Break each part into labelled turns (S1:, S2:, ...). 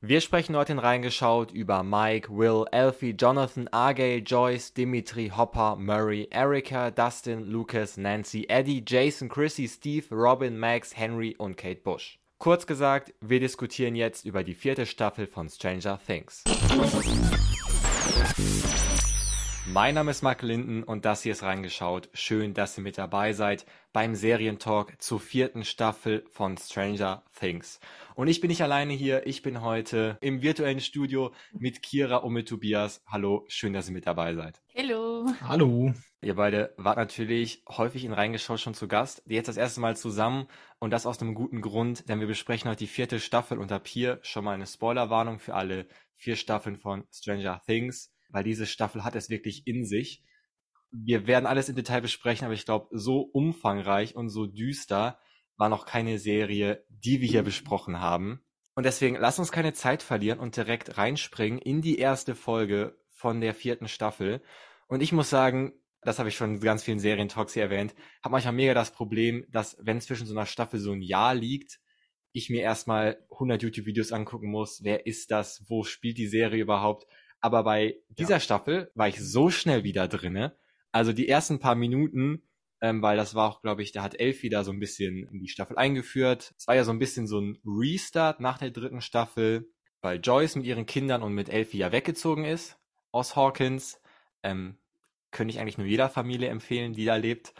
S1: Wir sprechen heute in Reingeschaut über Mike, Will, Alfie, Jonathan, RJ, Joyce, Dimitri, Hopper, Murray, Erika, Dustin, Lucas, Nancy, Eddie, Jason, Chrissy, Steve, Robin, Max, Henry und Kate Bush. Kurz gesagt, wir diskutieren jetzt über die vierte Staffel von Stranger Things. Mein Name ist Mark Linden und das hier ist reingeschaut. Schön, dass ihr mit dabei seid beim Serientalk zur vierten Staffel von Stranger Things. Und ich bin nicht alleine hier, ich bin heute im virtuellen Studio mit Kira und mit Tobias. Hallo, schön, dass ihr mit dabei seid.
S2: Hallo.
S3: Hallo.
S1: Ihr beide wart natürlich häufig in Reingeschaut schon zu Gast, jetzt das erste Mal zusammen und das aus einem guten Grund, denn wir besprechen heute die vierte Staffel und ab hier schon mal eine Spoilerwarnung für alle vier Staffeln von Stranger Things weil diese Staffel hat es wirklich in sich. Wir werden alles im Detail besprechen, aber ich glaube, so umfangreich und so düster war noch keine Serie, die wir hier besprochen haben. Und deswegen lass uns keine Zeit verlieren und direkt reinspringen in die erste Folge von der vierten Staffel. Und ich muss sagen, das habe ich schon in ganz vielen Serientalks hier erwähnt, habe manchmal mega das Problem, dass wenn zwischen so einer Staffel so ein Jahr liegt, ich mir erstmal 100 YouTube-Videos angucken muss, wer ist das, wo spielt die Serie überhaupt aber bei dieser ja. Staffel war ich so schnell wieder drinne. Also die ersten paar Minuten, ähm, weil das war auch, glaube ich, da hat Elfie da so ein bisschen in die Staffel eingeführt. Es war ja so ein bisschen so ein Restart nach der dritten Staffel, weil Joyce mit ihren Kindern und mit Elfie ja weggezogen ist aus Hawkins. Ähm, könnte ich eigentlich nur jeder Familie empfehlen, die da lebt.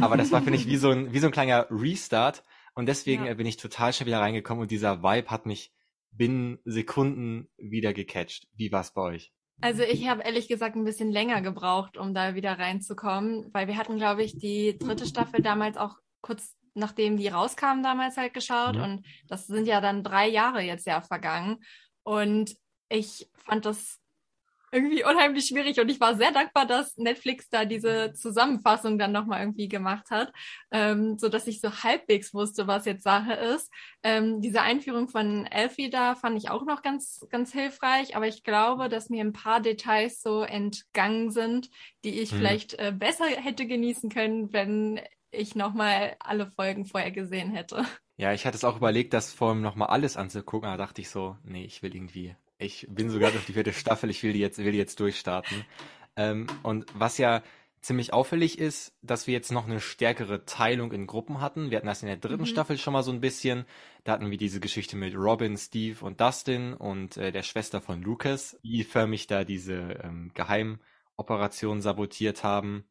S1: Aber das war, finde ich, wie so ein, wie so ein kleiner Restart. Und deswegen ja. Bin ich total schnell wieder reingekommen und dieser Vibe hat mich binnen Sekunden wieder gecatcht. Wie war's bei euch?
S2: Also ich habe ehrlich gesagt ein bisschen länger gebraucht, um da wieder reinzukommen, weil wir hatten, glaube ich, die dritte Staffel damals auch kurz nachdem die rauskam damals halt geschaut mhm. und das sind ja dann drei Jahre jetzt ja vergangen und ich fand das irgendwie unheimlich schwierig und ich war sehr dankbar, dass Netflix da diese Zusammenfassung dann nochmal irgendwie gemacht hat, ähm, so dass ich so halbwegs wusste, was jetzt Sache ist. Ähm, diese Einführung von Elfie da fand ich auch noch ganz, ganz hilfreich, aber ich glaube, dass mir ein paar Details so entgangen sind, die ich hm. vielleicht äh, besser hätte genießen können, wenn ich nochmal alle Folgen vorher gesehen hätte.
S1: Ja, ich hatte es auch überlegt, das vor allem nochmal alles anzugucken, aber dachte ich so, nee, ich will irgendwie ich bin sogar durch die vierte Staffel, ich will die jetzt, will die jetzt durchstarten. Ähm, und was ja ziemlich auffällig ist, dass wir jetzt noch eine stärkere Teilung in Gruppen hatten. Wir hatten das in der dritten mhm. Staffel schon mal so ein bisschen. Da hatten wir diese Geschichte mit Robin, Steve und Dustin und äh, der Schwester von Lucas, die förmlich da diese ähm, Geheimoperation sabotiert haben.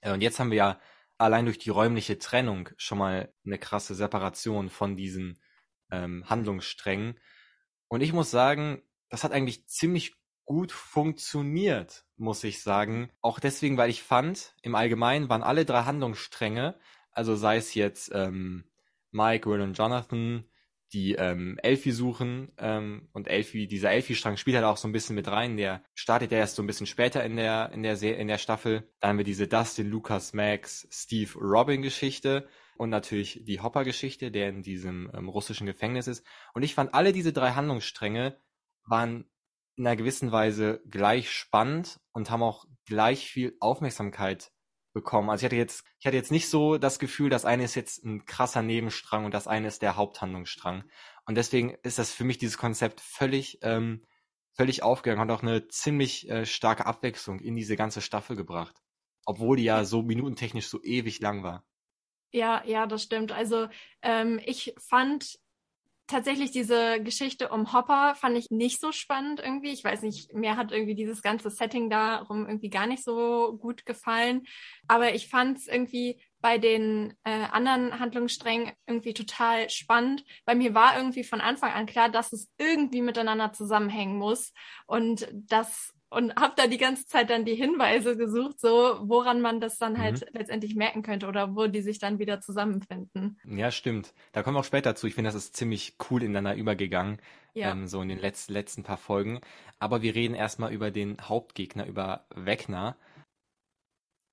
S1: Äh, und jetzt haben wir ja allein durch die räumliche Trennung schon mal eine krasse Separation von diesen ähm, Handlungssträngen. Und ich muss sagen, das hat eigentlich ziemlich gut funktioniert, muss ich sagen. Auch deswegen, weil ich fand, im Allgemeinen waren alle drei Handlungsstränge, also sei es jetzt ähm, Mike, Will und Jonathan, die ähm, Elfie suchen ähm, und Elfie, dieser Elfie-Strang spielt halt auch so ein bisschen mit rein. Der startet ja erst so ein bisschen später in der in der Se in der Staffel. Dann haben wir diese Dustin, Lucas, Max, Steve, Robin-Geschichte und natürlich die Hopper-Geschichte, der in diesem ähm, russischen Gefängnis ist. Und ich fand, alle diese drei Handlungsstränge waren in einer gewissen Weise gleich spannend und haben auch gleich viel Aufmerksamkeit bekommen. Also ich hatte jetzt, ich hatte jetzt nicht so das Gefühl, das eine ist jetzt ein krasser Nebenstrang und das eine ist der Haupthandlungsstrang. Und deswegen ist das für mich dieses Konzept völlig, ähm, völlig aufgegangen, hat auch eine ziemlich äh, starke Abwechslung in diese ganze Staffel gebracht. Obwohl die ja so minutentechnisch so ewig lang war.
S2: Ja, ja, das stimmt. Also ähm, ich fand tatsächlich diese Geschichte um Hopper fand ich nicht so spannend irgendwie. Ich weiß nicht, mir hat irgendwie dieses ganze Setting darum irgendwie gar nicht so gut gefallen. Aber ich fand es irgendwie bei den äh, anderen Handlungssträngen irgendwie total spannend. Bei mir war irgendwie von Anfang an klar, dass es irgendwie miteinander zusammenhängen muss und dass und habe da die ganze Zeit dann die Hinweise gesucht, so woran man das dann halt mhm. letztendlich merken könnte oder wo die sich dann wieder zusammenfinden.
S1: Ja, stimmt. Da kommen wir auch später zu. Ich finde, das ist ziemlich cool ineinander übergegangen, ja. ähm, so in den letzten, letzten paar Folgen. Aber wir reden erstmal über den Hauptgegner, über Wegner.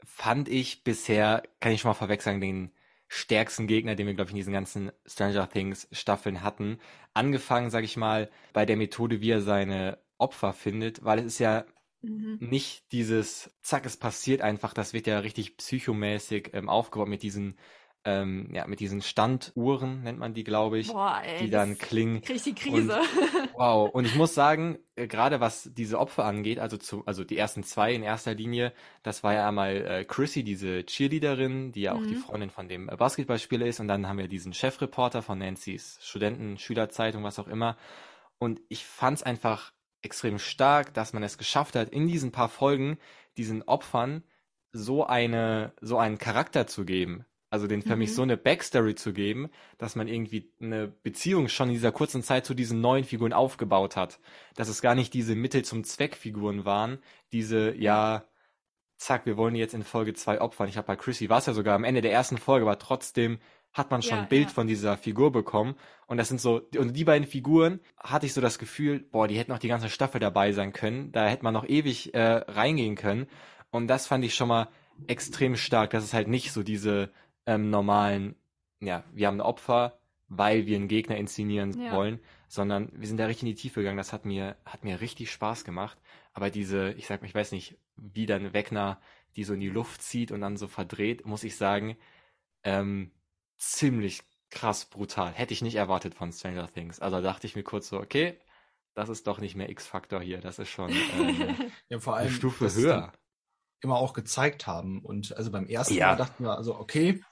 S1: Fand ich bisher, kann ich schon mal vorweg sagen, den stärksten Gegner, den wir, glaube ich, in diesen ganzen Stranger Things Staffeln hatten. Angefangen, sage ich mal, bei der Methode, wie er seine Opfer findet, weil es ist ja mhm. nicht dieses, zack, es passiert einfach, das wird ja richtig psychomäßig ähm, aufgebaut mit diesen ähm, ja, mit diesen Standuhren nennt man die, glaube ich,
S2: Boah, ey,
S1: die dann klingen.
S2: Krieg die Krise.
S1: Und, wow. Und ich muss sagen, äh, gerade was diese Opfer angeht, also zu, also die ersten zwei in erster Linie, das war ja einmal äh, Chrissy, diese Cheerleaderin, die ja auch
S2: Mhm.
S1: die Freundin von dem äh, Basketballspieler ist, und dann haben wir diesen Chefreporter von Nancy's Studenten, Schülerzeitung, was auch immer. Und ich fand's einfach extrem stark, dass man es geschafft hat, in diesen paar Folgen diesen Opfern so eine, so einen Charakter zu geben. Also den für mich
S2: Mhm.
S1: so eine Backstory zu geben, dass man irgendwie eine Beziehung schon in dieser kurzen Zeit zu diesen neuen Figuren aufgebaut hat. Dass es gar nicht diese Mittel zum Zweck Figuren waren, diese, ja, zack, wir wollen jetzt in Folge zwei opfern. Ich habe bei Chrissy war es ja sogar am Ende der ersten Folge, aber trotzdem hat man schon
S2: Ja,
S1: ein Bild
S2: ja.
S1: von dieser Figur bekommen. Und das sind so, und die beiden Figuren hatte ich so das Gefühl, boah, die hätten noch die ganze Staffel dabei sein können. Da hätte man noch ewig äh, reingehen können. Und das fand ich schon mal extrem stark, dass es halt nicht so diese ähm, normalen, ja, wir haben ein Opfer, weil wir einen Gegner inszenieren
S2: Ja.
S1: wollen, sondern wir sind da richtig in die Tiefe gegangen. Das hat mir, hat mir richtig Spaß gemacht. Aber diese, ich sag mal, ich weiß nicht, wie dann Wegner die so in die Luft zieht und dann so verdreht, muss ich sagen, ähm, ziemlich krass brutal. Hätte ich nicht erwartet von Stranger Things. Also dachte ich mir kurz so, okay, das ist doch nicht mehr X-Faktor hier. Das ist schon äh,
S3: Ja, vor
S1: eine
S3: allem
S1: Stufe
S3: dass sie
S1: höher.
S3: immer auch gezeigt haben. Und also beim ersten
S1: Ja.
S3: Mal dachten wir, also okay,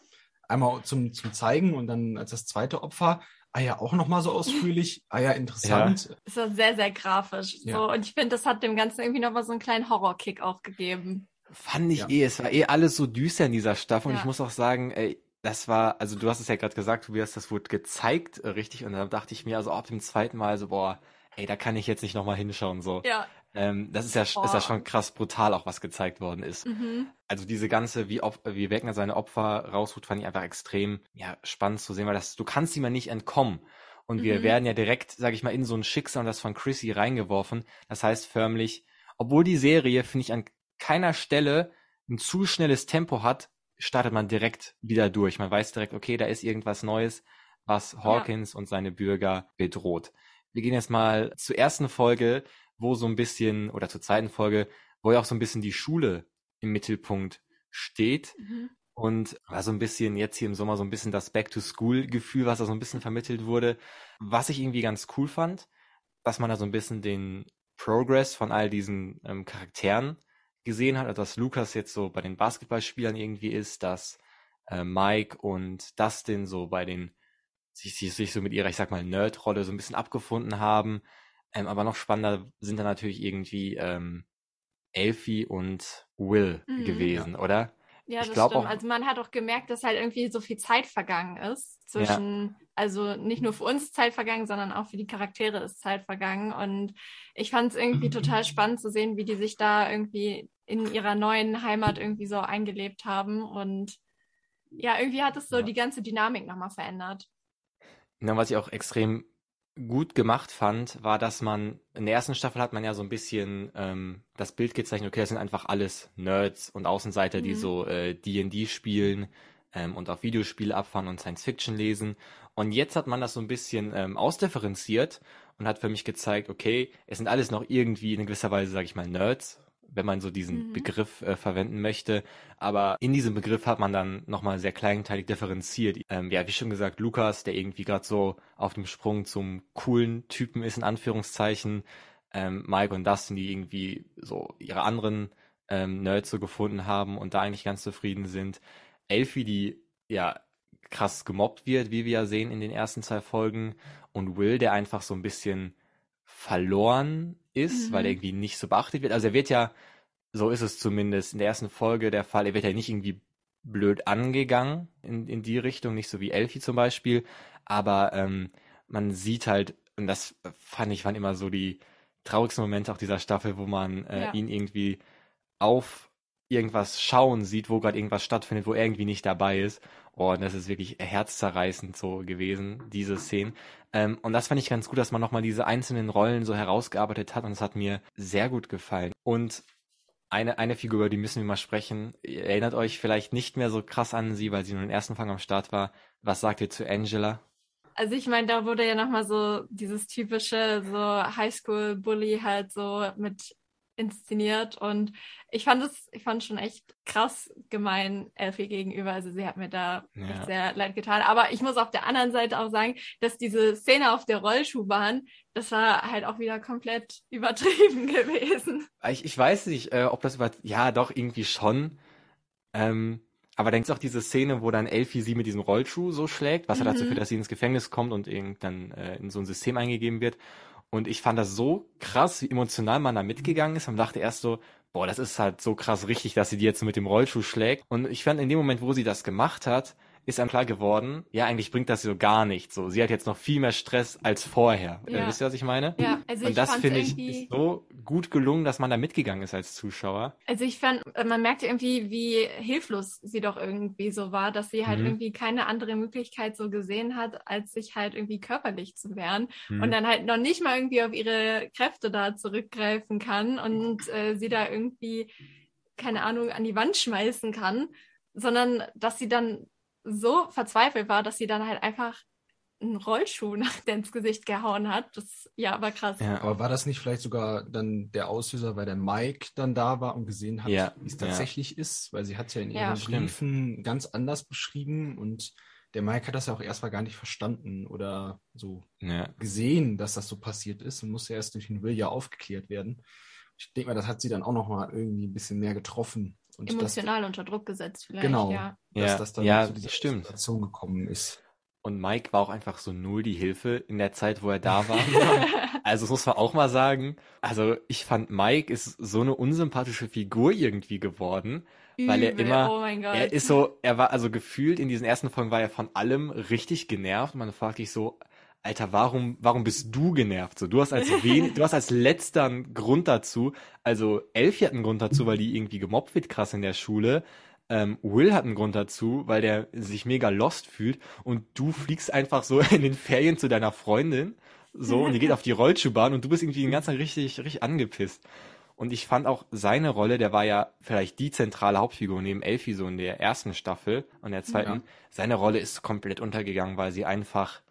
S3: einmal zum, zum Zeigen und dann als das zweite Opfer, ah ja, auch nochmal so ausführlich, ah ja, interessant.
S2: Es war sehr, sehr grafisch.
S3: Ja.
S2: So, und ich finde, das hat dem Ganzen irgendwie nochmal so einen kleinen Horrorkick auch gegeben.
S1: Fand ich
S3: Ja.
S1: eh, es war eh alles so düster in dieser Staffel und
S2: Ja.
S1: ich muss auch sagen, ey, das war, also du hast es ja gerade gesagt, Tobias, das wurde gezeigt, äh, richtig, und da dachte ich mir also ab dem zweiten Mal so, boah, ey, da kann ich jetzt nicht nochmal hinschauen, so.
S2: Ja.
S1: Ähm, das ist ja, ist ja schon krass brutal auch, was gezeigt worden ist.
S2: Mhm.
S1: Also diese ganze, wie, Op wie Wegner seine Opfer rausholt, fand ich einfach extrem, ja, spannend zu sehen, weil das, du kannst ihm ja nicht entkommen. Und wir
S2: Mhm.
S1: werden ja direkt, sag ich mal, in so ein Schicksal das von Chrissy reingeworfen. Das heißt förmlich, obwohl die Serie, finde ich, an keiner Stelle ein zu schnelles Tempo hat, startet man direkt wieder durch. Man weiß direkt, okay, da ist irgendwas Neues, was Hawkins und seine Bürger bedroht. Wir gehen jetzt mal zur ersten Folge, wo so ein bisschen, oder zur zweiten Folge, wo ja auch so ein bisschen die Schule im Mittelpunkt steht.
S2: Mhm.
S1: Und war so ein bisschen jetzt hier im Sommer so ein bisschen das Back-to-School-Gefühl, was da so ein bisschen vermittelt wurde. Was ich irgendwie ganz cool fand, dass man da so ein bisschen den Progress von all diesen ähm, Charakteren gesehen hat, also dass Lukas jetzt so bei den Basketballspielern irgendwie ist, dass äh, Mike und Dustin so bei den sich, sich, sich so mit ihrer, ich sag mal, Nerd-Rolle so ein bisschen abgefunden haben. Ähm, aber noch spannender sind da natürlich irgendwie ähm, Elfie und Will
S2: Mhm.
S1: gewesen, oder?
S2: Ja, das stimmt.
S1: auch-
S2: Also man hat auch gemerkt, dass halt irgendwie so viel Zeit vergangen ist zwischen, also nicht nur für uns Zeit vergangen, sondern auch für die Charaktere ist Zeit vergangen. Und ich fand es irgendwie total spannend zu sehen, wie die sich da irgendwie in ihrer neuen Heimat irgendwie so eingelebt haben. Und ja, irgendwie hat es so
S1: Ja.
S2: die ganze Dynamik nochmal verändert.
S1: Na, was ich auch extrem gut gemacht fand, war, dass man in der ersten Staffel hat man ja so ein bisschen ähm, das Bild gezeichnet, okay, das sind einfach alles Nerds und Außenseiter, die
S2: Mhm.
S1: so äh, D&D spielen ähm, und auf Videospiele abfahren und Science Fiction lesen. Und jetzt hat man das so ein bisschen ähm, ausdifferenziert und hat für mich gezeigt, okay, es sind alles noch irgendwie in gewisser Weise, sage ich mal, Nerds, wenn man so diesen
S2: Mhm.
S1: Begriff äh, verwenden möchte. Aber in diesem Begriff hat man dann nochmal sehr kleinteilig differenziert. Ähm, ja, wie schon gesagt, Lukas, der irgendwie gerade so auf dem Sprung zum coolen Typen ist, in Anführungszeichen. Ähm, Mike und Dustin, die irgendwie so ihre anderen ähm, Nerds so gefunden haben und da eigentlich ganz zufrieden sind. Elfie, die ja krass gemobbt wird, wie wir ja sehen in den ersten zwei Folgen. Und Will, der einfach so ein bisschen verloren ist,
S2: Mhm.
S1: weil er irgendwie nicht so beachtet wird. Also er wird ja, so ist es zumindest in der ersten Folge der Fall, er wird ja nicht irgendwie blöd angegangen in, in die Richtung, nicht so wie Elfie zum Beispiel, aber ähm, man sieht halt, und das fand ich, waren immer so die traurigsten Momente auch dieser Staffel, wo man äh,
S2: Ja.
S1: ihn irgendwie auf irgendwas schauen sieht, wo gerade irgendwas stattfindet, wo er irgendwie nicht dabei ist. Oh, und das ist wirklich herzzerreißend so gewesen, diese Szenen. Ähm, und das fand ich ganz gut, dass man nochmal diese einzelnen Rollen so herausgearbeitet hat und es hat mir sehr gut gefallen. Und eine, eine Figur, über die müssen wir mal sprechen. Ihr erinnert euch vielleicht nicht mehr so krass an sie, weil sie nur den ersten Fang am Start war. Was sagt ihr zu Angela?
S2: Also ich meine, da wurde ja nochmal so dieses typische so Highschool-Bully halt so mit inszeniert und ich fand es, ich fand schon echt krass gemein Elfie gegenüber. Also sie hat mir da ja. echt sehr leid getan. Aber ich muss auf der anderen Seite auch sagen, dass diese Szene auf der Rollschuhbahn, das war halt auch wieder komplett übertrieben gewesen.
S1: Ich, ich weiß nicht, äh, ob das über, ja doch irgendwie schon. Ähm, aber dann gibt auch diese Szene, wo dann Elfie sie mit diesem Rollschuh so schlägt, was mhm. ja dazu führt, dass sie ins Gefängnis kommt und dann äh, in so ein System eingegeben wird. Und ich fand das so krass, wie emotional man da mitgegangen ist und dachte erst so, boah, das ist halt so krass richtig, dass sie die jetzt mit dem Rollschuh schlägt. Und ich fand in dem Moment, wo sie das gemacht hat, ist einem klar geworden, ja, eigentlich bringt das so gar nichts. So, sie hat jetzt noch viel mehr Stress als vorher. Äh, ja. Äh, wisst ihr, was ich meine?
S2: Ja, also
S1: Und das finde ich ist so gut gelungen, dass man da mitgegangen ist als Zuschauer.
S2: Also ich fand, äh, man merkte irgendwie, wie hilflos sie doch irgendwie so war, dass sie halt mhm. irgendwie keine andere Möglichkeit so gesehen hat, als sich halt irgendwie körperlich zu wehren mhm. und dann halt noch nicht mal irgendwie auf ihre Kräfte da zurückgreifen kann und äh, sie da irgendwie keine Ahnung an die Wand schmeißen kann, sondern dass sie dann so verzweifelt war, dass sie dann halt einfach einen Rollschuh nach ins Gesicht gehauen hat. Das ja, war krass.
S3: Ja, aber war das nicht vielleicht sogar dann der Auslöser, weil der Mike dann da war und gesehen hat, ja, wie es tatsächlich ja. ist? Weil sie hat ja in ihren ja, Briefen ganz anders beschrieben und der Mike hat das ja auch erstmal gar nicht verstanden oder so gesehen, dass das so passiert ist und musste erst durch den Will ja aufgeklärt werden. Ich denke mal, das hat sie dann auch nochmal irgendwie ein bisschen mehr getroffen.
S2: Und Emotional das, unter Druck gesetzt vielleicht.
S3: Genau,
S2: ja.
S3: dass
S1: ja,
S3: das dann
S1: ja,
S3: zu dieser
S1: stimmt.
S3: Situation gekommen ist.
S1: Und Mike war auch einfach so null die Hilfe in der Zeit, wo er da war. also das muss man auch mal sagen. Also ich fand Mike ist so eine unsympathische Figur irgendwie geworden, Übel. weil er immer,
S2: oh
S1: er ist so, er war also gefühlt in diesen ersten Folgen war er von allem richtig genervt. Man fragt sich so, Alter, warum, warum bist du genervt? So, du hast als wen, du hast als letzter einen Grund dazu. Also Elfie hat einen Grund dazu, weil die irgendwie gemobbt wird krass in der Schule. Ähm, Will hat einen Grund dazu, weil der sich mega lost fühlt. Und du fliegst einfach so in den Ferien zu deiner Freundin. So, und die geht auf die Rollschuhbahn und du bist irgendwie den ganzen Tag richtig, richtig angepisst. Und ich fand auch seine Rolle, der war ja vielleicht die zentrale Hauptfigur neben Elfie so in der ersten Staffel und der zweiten. Ja. Seine Rolle ist komplett untergegangen, weil sie einfach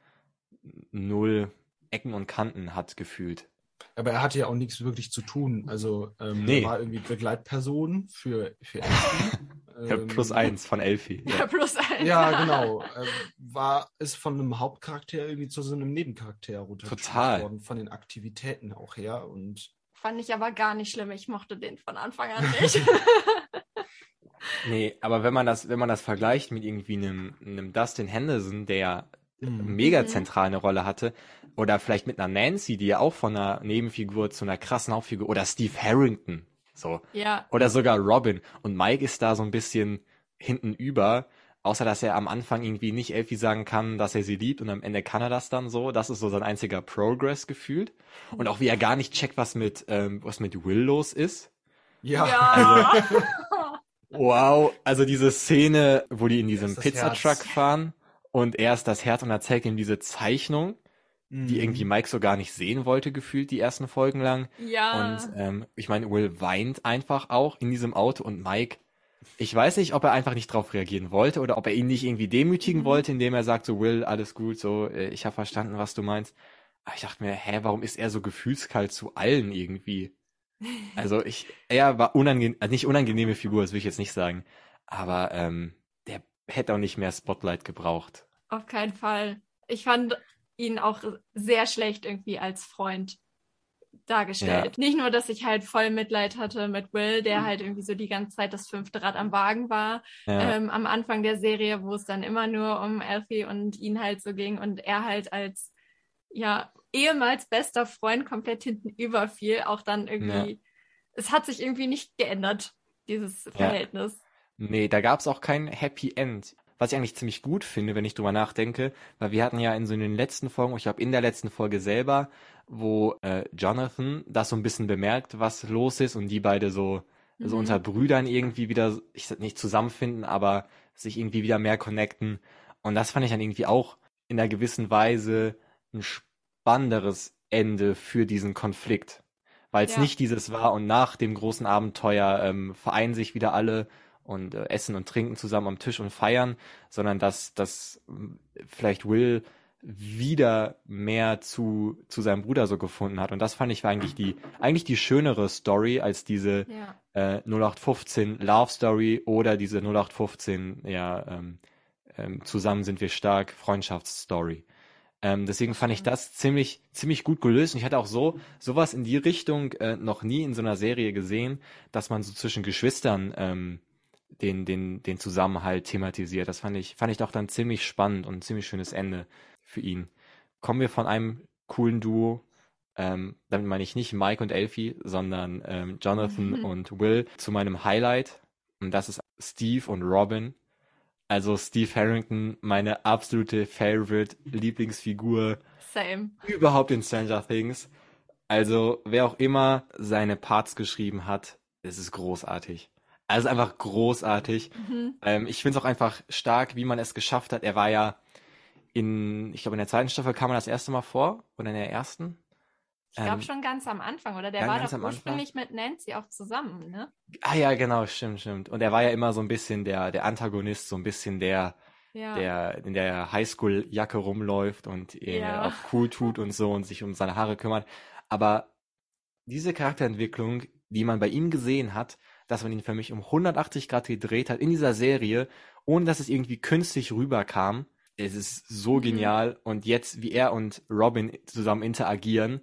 S1: null Ecken und Kanten hat gefühlt.
S3: Aber er hatte ja auch nichts wirklich zu tun. Also ähm, nee. er war irgendwie Begleitperson für, für Elfie.
S1: ja, plus ähm, eins von Elfie.
S2: Ja, ja plus eins.
S3: Ja, genau. Ähm, war ist von einem Hauptcharakter irgendwie zu so einem Nebencharakter
S1: runtergestuft
S3: worden, von den Aktivitäten auch her. Und
S2: Fand ich aber gar nicht schlimm. Ich mochte den von Anfang an nicht.
S1: nee, aber wenn man das, wenn man das vergleicht mit irgendwie einem, einem Dustin Henderson, der. Mega zentral eine Rolle hatte. Oder vielleicht mit einer Nancy, die ja auch von einer Nebenfigur zu einer krassen Hauptfigur. Oder Steve Harrington. So.
S2: Ja.
S1: Oder sogar Robin. Und Mike ist da so ein bisschen hinten über. Außer, dass er am Anfang irgendwie nicht Elfie sagen kann, dass er sie liebt und am Ende kann er das dann so. Das ist so sein einziger Progress gefühlt. Und auch wie er gar nicht checkt, was mit, ähm, was mit Will los ist.
S3: Ja.
S2: ja.
S1: Also, wow. Also diese Szene, wo die in diesem Pizzatruck fahren und er ist das Herz und er zeigt ihm diese Zeichnung, mhm. die irgendwie Mike so gar nicht sehen wollte, gefühlt die ersten Folgen lang.
S2: Ja.
S1: Und ähm, ich meine, Will weint einfach auch in diesem Auto und Mike, ich weiß nicht, ob er einfach nicht drauf reagieren wollte oder ob er ihn nicht irgendwie demütigen mhm. wollte, indem er sagt, so Will, alles gut, so, äh, ich habe verstanden, was du meinst. Aber ich dachte mir, hä, warum ist er so gefühlskalt zu allen irgendwie? Also ich, er war unangenehm, also nicht unangenehme Figur, das will ich jetzt nicht sagen. Aber ähm, hätte auch nicht mehr Spotlight gebraucht.
S2: Auf keinen Fall. Ich fand ihn auch sehr schlecht irgendwie als Freund dargestellt. Ja. Nicht nur, dass ich halt voll Mitleid hatte mit Will, der mhm. halt irgendwie so die ganze Zeit das fünfte Rad am Wagen war, ja. ähm, am Anfang der Serie, wo es dann immer nur um Alfie und ihn halt so ging und er halt als ja ehemals bester Freund komplett hinten überfiel, auch dann irgendwie, ja. es hat sich irgendwie nicht geändert, dieses Verhältnis.
S1: Nee, da gab's auch kein Happy End. Was ich eigentlich ziemlich gut finde, wenn ich drüber nachdenke, weil wir hatten ja in so den letzten Folgen, ich glaube in der letzten Folge selber, wo äh, Jonathan das so ein bisschen bemerkt, was los ist und die beide so, mhm. so unter Brüdern irgendwie wieder, ich sag nicht zusammenfinden, aber sich irgendwie wieder mehr connecten. Und das fand ich dann irgendwie auch in einer gewissen Weise ein spannenderes Ende für diesen Konflikt. Weil es ja. nicht dieses war und nach dem großen Abenteuer ähm, vereinen sich wieder alle und äh, essen und trinken zusammen am Tisch und feiern, sondern dass, dass vielleicht Will wieder mehr zu, zu seinem Bruder so gefunden hat. Und das fand ich war eigentlich die, eigentlich die schönere Story als diese ja. äh, 0815 Love Story oder diese 0815, ja, ähm, ähm, zusammen sind wir stark Freundschaftsstory. Ähm, deswegen fand ich das ziemlich, ziemlich gut gelöst. Und ich hatte auch so, sowas in die Richtung äh, noch nie in so einer Serie gesehen, dass man so zwischen Geschwistern ähm, den, den, den Zusammenhalt thematisiert. Das fand ich, fand ich doch dann ziemlich spannend und ein ziemlich schönes Ende für ihn. Kommen wir von einem coolen Duo, ähm, damit meine ich nicht Mike und Elfie, sondern ähm, Jonathan mhm. und Will zu meinem Highlight. Und das ist Steve und Robin. Also Steve Harrington, meine absolute Favorite Lieblingsfigur.
S2: Same.
S1: Überhaupt in Stranger Things. Also wer auch immer seine Parts geschrieben hat, es ist großartig. Also einfach großartig. Mhm. Ähm, ich finde es auch einfach stark, wie man es geschafft hat. Er war ja in, ich glaube, in der zweiten Staffel kam er das erste Mal vor oder in der ersten.
S2: Ich glaube ähm, schon ganz am Anfang, oder? Der war doch ursprünglich mit Nancy auch zusammen, ne?
S1: Ah ja, genau, stimmt, stimmt. Und er war ja immer so ein bisschen der, der Antagonist, so ein bisschen der, ja. der in der Highschool-Jacke rumläuft und ja. auch cool tut und so und sich um seine Haare kümmert. Aber diese Charakterentwicklung, die man bei ihm gesehen hat, dass man ihn für mich um 180 Grad gedreht hat in dieser Serie, ohne dass es irgendwie künstlich rüberkam. Es ist so mhm. genial. Und jetzt, wie er und Robin zusammen interagieren,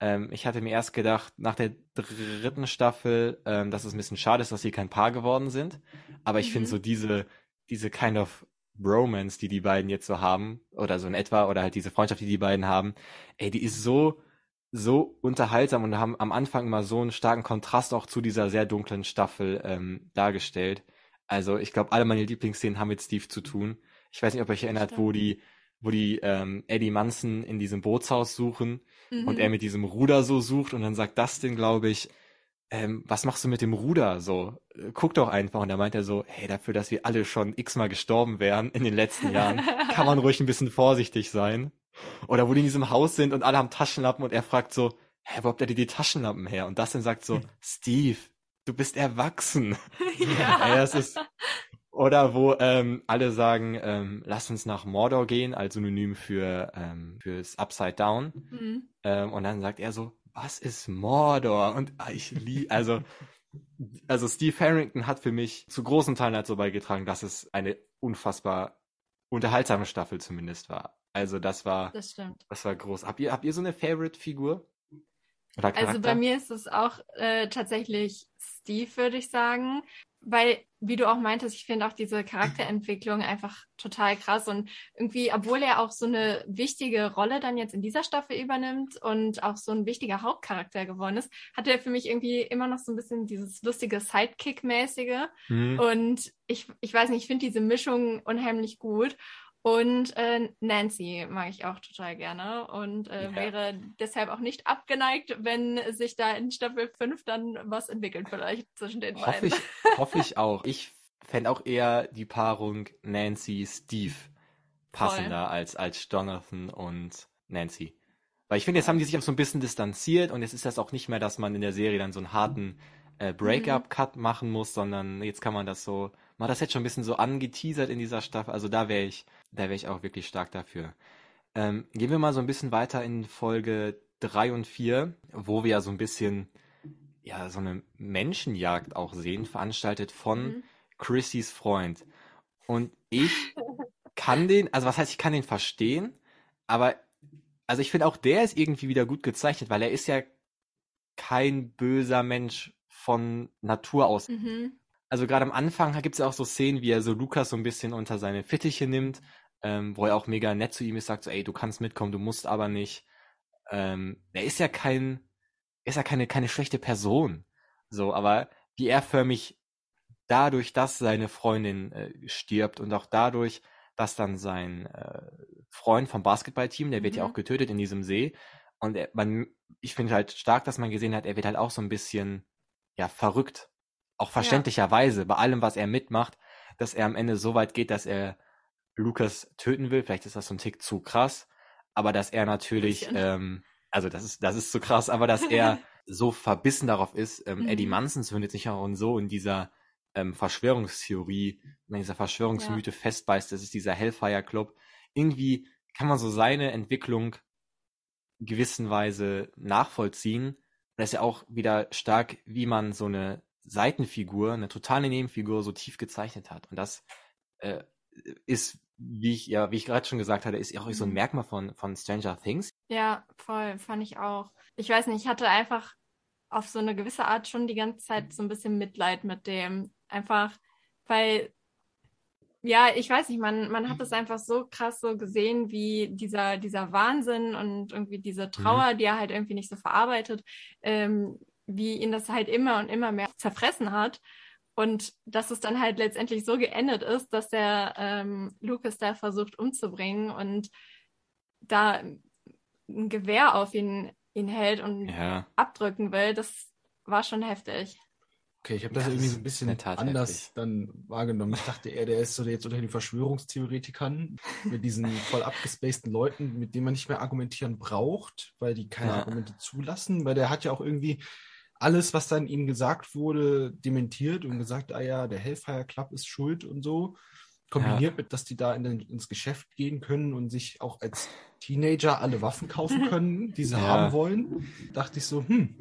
S1: ähm, ich hatte mir erst gedacht, nach der dritten Staffel, ähm, dass es ein bisschen schade ist, dass sie kein Paar geworden sind. Aber ich mhm. finde so diese, diese kind of Bromance, die die beiden jetzt so haben, oder so in etwa, oder halt diese Freundschaft, die die beiden haben, ey, die ist so, so unterhaltsam und haben am Anfang immer so einen starken Kontrast auch zu dieser sehr dunklen Staffel ähm, dargestellt. Also ich glaube, alle meine Lieblingsszenen haben mit Steve zu tun. Ich weiß nicht, ob ihr euch erinnert, wo die, wo die ähm, Eddie Munson in diesem Bootshaus suchen mhm. und er mit diesem Ruder so sucht und dann sagt Dustin, glaube ich, ähm, was machst du mit dem Ruder? So, äh, guck doch einfach. Und da meint er so, hey, dafür, dass wir alle schon x-mal gestorben wären in den letzten Jahren, kann man ruhig ein bisschen vorsichtig sein. Oder wo die in diesem Haus sind und alle haben Taschenlampen und er fragt so, hä, wo habt ihr die Taschenlampen her? Und Dustin sagt so. Steve, du bist erwachsen. Ja. Ey, das ist, oder wo ähm, alle sagen, ähm, lass uns nach Mordor gehen, als Synonym für ähm, fürs Upside Down. Mhm. Ähm, und dann sagt er so, was ist Mordor? Und ah, ich liebe, also, also Steve Harrington hat für mich zu großen Teilen dazu beigetragen, dass es eine unfassbar unterhaltsame Staffel zumindest war. Also das war,
S2: das stimmt.
S1: Das war groß. Habt ihr, habt ihr so eine Favorite-Figur?
S2: Also bei mir ist es auch äh, tatsächlich Steve, würde ich sagen. Weil, wie du auch meintest, ich finde auch diese Charakterentwicklung einfach total krass und irgendwie, obwohl er auch so eine wichtige Rolle dann jetzt in dieser Staffel übernimmt und auch so ein wichtiger Hauptcharakter geworden ist, hat er für mich irgendwie immer noch so ein bisschen dieses lustige Sidekick-mäßige. Mhm. Und ich, ich weiß nicht, ich finde diese Mischung unheimlich gut. Und äh, Nancy mag ich auch total gerne und äh, ja. wäre deshalb auch nicht abgeneigt, wenn sich da in Staffel 5 dann was entwickelt, vielleicht zwischen den
S1: hoffe
S2: beiden.
S1: Ich, hoffe ich auch. Ich fände auch eher die Paarung Nancy-Steve passender als, als Jonathan und Nancy. Weil ich finde, jetzt haben die sich auch so ein bisschen distanziert und jetzt ist das auch nicht mehr, dass man in der Serie dann so einen harten äh, Breakup-Cut mhm. machen muss, sondern jetzt kann man das so man hat das jetzt schon ein bisschen so angeteasert in dieser Staffel. Also da wäre ich, da wäre ich auch wirklich stark dafür. Ähm, gehen wir mal so ein bisschen weiter in Folge 3 und 4, wo wir ja so ein bisschen ja so eine Menschenjagd auch sehen, veranstaltet von mhm. Chrissys Freund. Und ich kann den, also was heißt, ich kann den verstehen, aber also ich finde auch der ist irgendwie wieder gut gezeichnet, weil er ist ja kein böser Mensch von Natur aus. Mhm also gerade am Anfang gibt es ja auch so Szenen, wie er so Lukas so ein bisschen unter seine Fittiche nimmt, ähm, wo er auch mega nett zu ihm ist, sagt so, ey, du kannst mitkommen, du musst aber nicht. Ähm, er ist ja kein, er ist ja keine, keine schlechte Person. So, aber wie er förmlich dadurch, dass seine Freundin äh, stirbt und auch dadurch, dass dann sein äh, Freund vom Basketballteam, der wird ja mhm. auch getötet in diesem See. Und er, man, ich finde halt stark, dass man gesehen hat, er wird halt auch so ein bisschen ja verrückt auch verständlicherweise ja. bei allem, was er mitmacht, dass er am Ende so weit geht, dass er Lukas töten will. Vielleicht ist das so ein Tick zu krass, aber dass er natürlich, ähm, also das ist, das ist zu krass, aber dass er so verbissen darauf ist, ähm, mhm. Eddie Munson findet sich auch und so in dieser ähm, Verschwörungstheorie, in dieser Verschwörungsmythe ja. festbeißt, das ist dieser Hellfire Club. Irgendwie kann man so seine Entwicklung gewissenweise nachvollziehen. Und das ist ja auch wieder stark, wie man so eine Seitenfigur, eine totale Nebenfigur so tief gezeichnet hat. Und das äh, ist, wie ich ja, wie ich gerade schon gesagt hatte, ist auch so ein mhm. Merkmal von, von Stranger Things.
S2: Ja, voll, fand ich auch. Ich weiß nicht, ich hatte einfach auf so eine gewisse Art schon die ganze Zeit so ein bisschen Mitleid mit dem. Einfach, weil ja, ich weiß nicht, man, man hat es einfach so krass so gesehen, wie dieser, dieser Wahnsinn und irgendwie diese Trauer, mhm. die er halt irgendwie nicht so verarbeitet, ähm, wie ihn das halt immer und immer mehr zerfressen hat. Und dass es dann halt letztendlich so geendet ist, dass der ähm, Lucas da versucht umzubringen und da ein Gewehr auf ihn, ihn hält und ja. abdrücken will, das war schon heftig.
S3: Okay, ich habe das, das irgendwie so ein bisschen anders heftig. dann wahrgenommen. Ich dachte eher, der ist so jetzt unter den Verschwörungstheoretikern mit diesen voll abgespaceden Leuten, mit denen man nicht mehr argumentieren braucht, weil die keine ja. Argumente zulassen, weil der hat ja auch irgendwie alles, was dann ihm gesagt wurde, dementiert und gesagt, ah ja, der Hellfire Club ist schuld und so. Kombiniert ja. mit, dass die da in den, ins Geschäft gehen können und sich auch als Teenager alle Waffen kaufen können, die sie ja. haben wollen, dachte ich so, hm,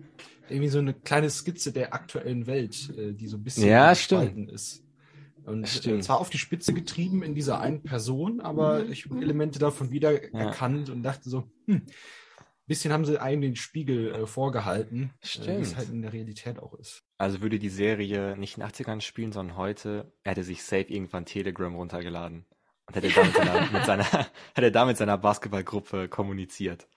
S3: irgendwie so eine kleine Skizze der aktuellen Welt, äh, die so ein bisschen
S1: ja, gespalten
S3: ist. Und äh, zwar auf die Spitze getrieben in dieser einen Person, aber mhm. ich habe Elemente davon wieder ja. erkannt und dachte so, hm, bisschen haben sie einem den Spiegel äh, vorgehalten, äh, wie es halt in der Realität auch ist.
S1: Also würde die Serie nicht in den 80ern spielen, sondern heute, er hätte sich safe irgendwann Telegram runtergeladen und hätte da mit seiner, mit seiner, hätte da mit seiner Basketballgruppe kommuniziert.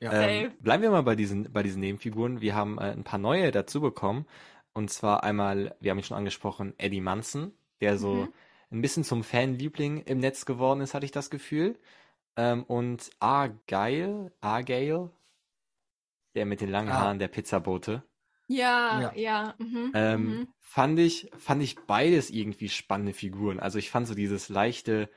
S1: Ja. Ähm, bleiben wir mal bei diesen, bei diesen Nebenfiguren. Wir haben äh, ein paar neue dazu bekommen. Und zwar einmal, wir haben ihn schon angesprochen, Eddie Munson, der so mhm. ein bisschen zum Fanliebling im Netz geworden ist, hatte ich das Gefühl. Ähm, und Argyle, Argyle, der mit den langen ah. Haaren der Pizzabote.
S2: Ja, ja. ja. Mhm,
S1: ähm, mhm. Fand ich, fand ich beides irgendwie spannende Figuren. Also ich fand so dieses leichte,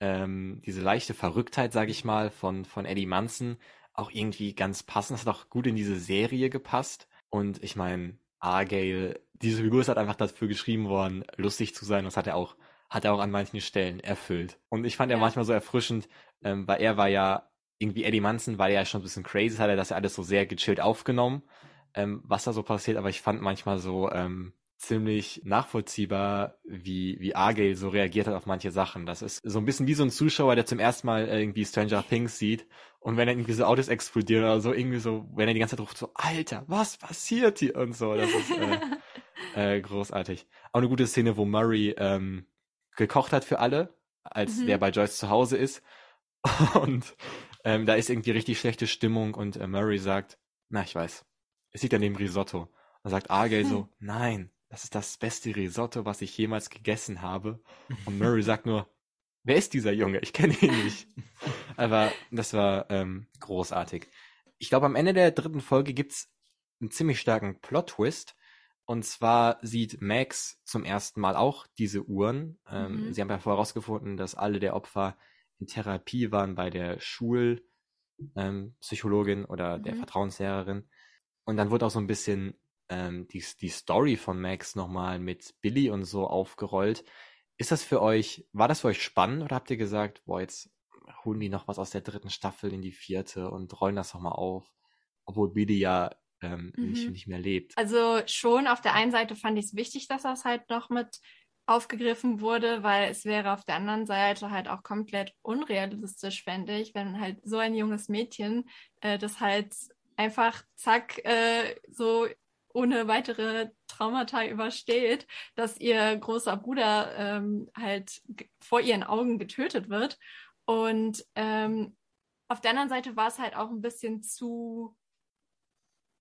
S1: ähm, diese leichte Verrücktheit, sag ich mal, von, von Eddie Munson auch irgendwie ganz passend. Das hat auch gut in diese Serie gepasst. Und ich meine, Argale, diese Figur ist halt einfach dafür geschrieben worden, lustig zu sein. Das hat er auch, hat er auch an manchen Stellen erfüllt. Und ich fand ja. er manchmal so erfrischend, ähm, weil er war ja irgendwie Eddie Munson, war ja schon ein bisschen crazy, hat er das ja alles so sehr gechillt aufgenommen, ähm, was da so passiert. Aber ich fand manchmal so ähm, ziemlich nachvollziehbar, wie, wie Argale so reagiert hat auf manche Sachen. Das ist so ein bisschen wie so ein Zuschauer, der zum ersten Mal irgendwie Stranger Things sieht und wenn dann irgendwie so Autos explodieren oder so, irgendwie so, wenn er die ganze Zeit ruft, so, Alter, was passiert hier und so. Das ist äh, äh, großartig. Auch eine gute Szene, wo Murray ähm, gekocht hat für alle, als mhm. der bei Joyce zu Hause ist. Und ähm, da ist irgendwie richtig schlechte Stimmung und äh, Murray sagt, na, ich weiß, es liegt an dem Risotto. Und sagt Argyle so, nein, das ist das beste Risotto, was ich jemals gegessen habe. Und Murray sagt nur, wer ist dieser Junge? Ich kenne ihn nicht. Aber das war ähm, großartig. Ich glaube, am Ende der dritten Folge gibt's einen ziemlich starken Plot-Twist. Und zwar sieht Max zum ersten Mal auch diese Uhren. Ähm, mhm. Sie haben ja vorher herausgefunden, dass alle der Opfer in Therapie waren bei der Schulpsychologin ähm, oder mhm. der Vertrauenslehrerin. Und dann wurde auch so ein bisschen ähm, die, die Story von Max nochmal mit Billy und so aufgerollt. Ist das für euch, war das für euch spannend oder habt ihr gesagt, boah, jetzt holen die noch was aus der dritten Staffel in die vierte und rollen das nochmal auf, obwohl Billy ja ähm, mhm. nicht, nicht mehr lebt?
S2: Also schon, auf der einen Seite fand ich es wichtig, dass das halt noch mit aufgegriffen wurde, weil es wäre auf der anderen Seite halt auch komplett unrealistisch, fände ich, wenn halt so ein junges Mädchen äh, das halt einfach zack äh, so ohne weitere Traumata übersteht, dass ihr großer Bruder ähm, halt vor ihren Augen getötet wird. Und ähm, auf der anderen Seite war es halt auch ein bisschen zu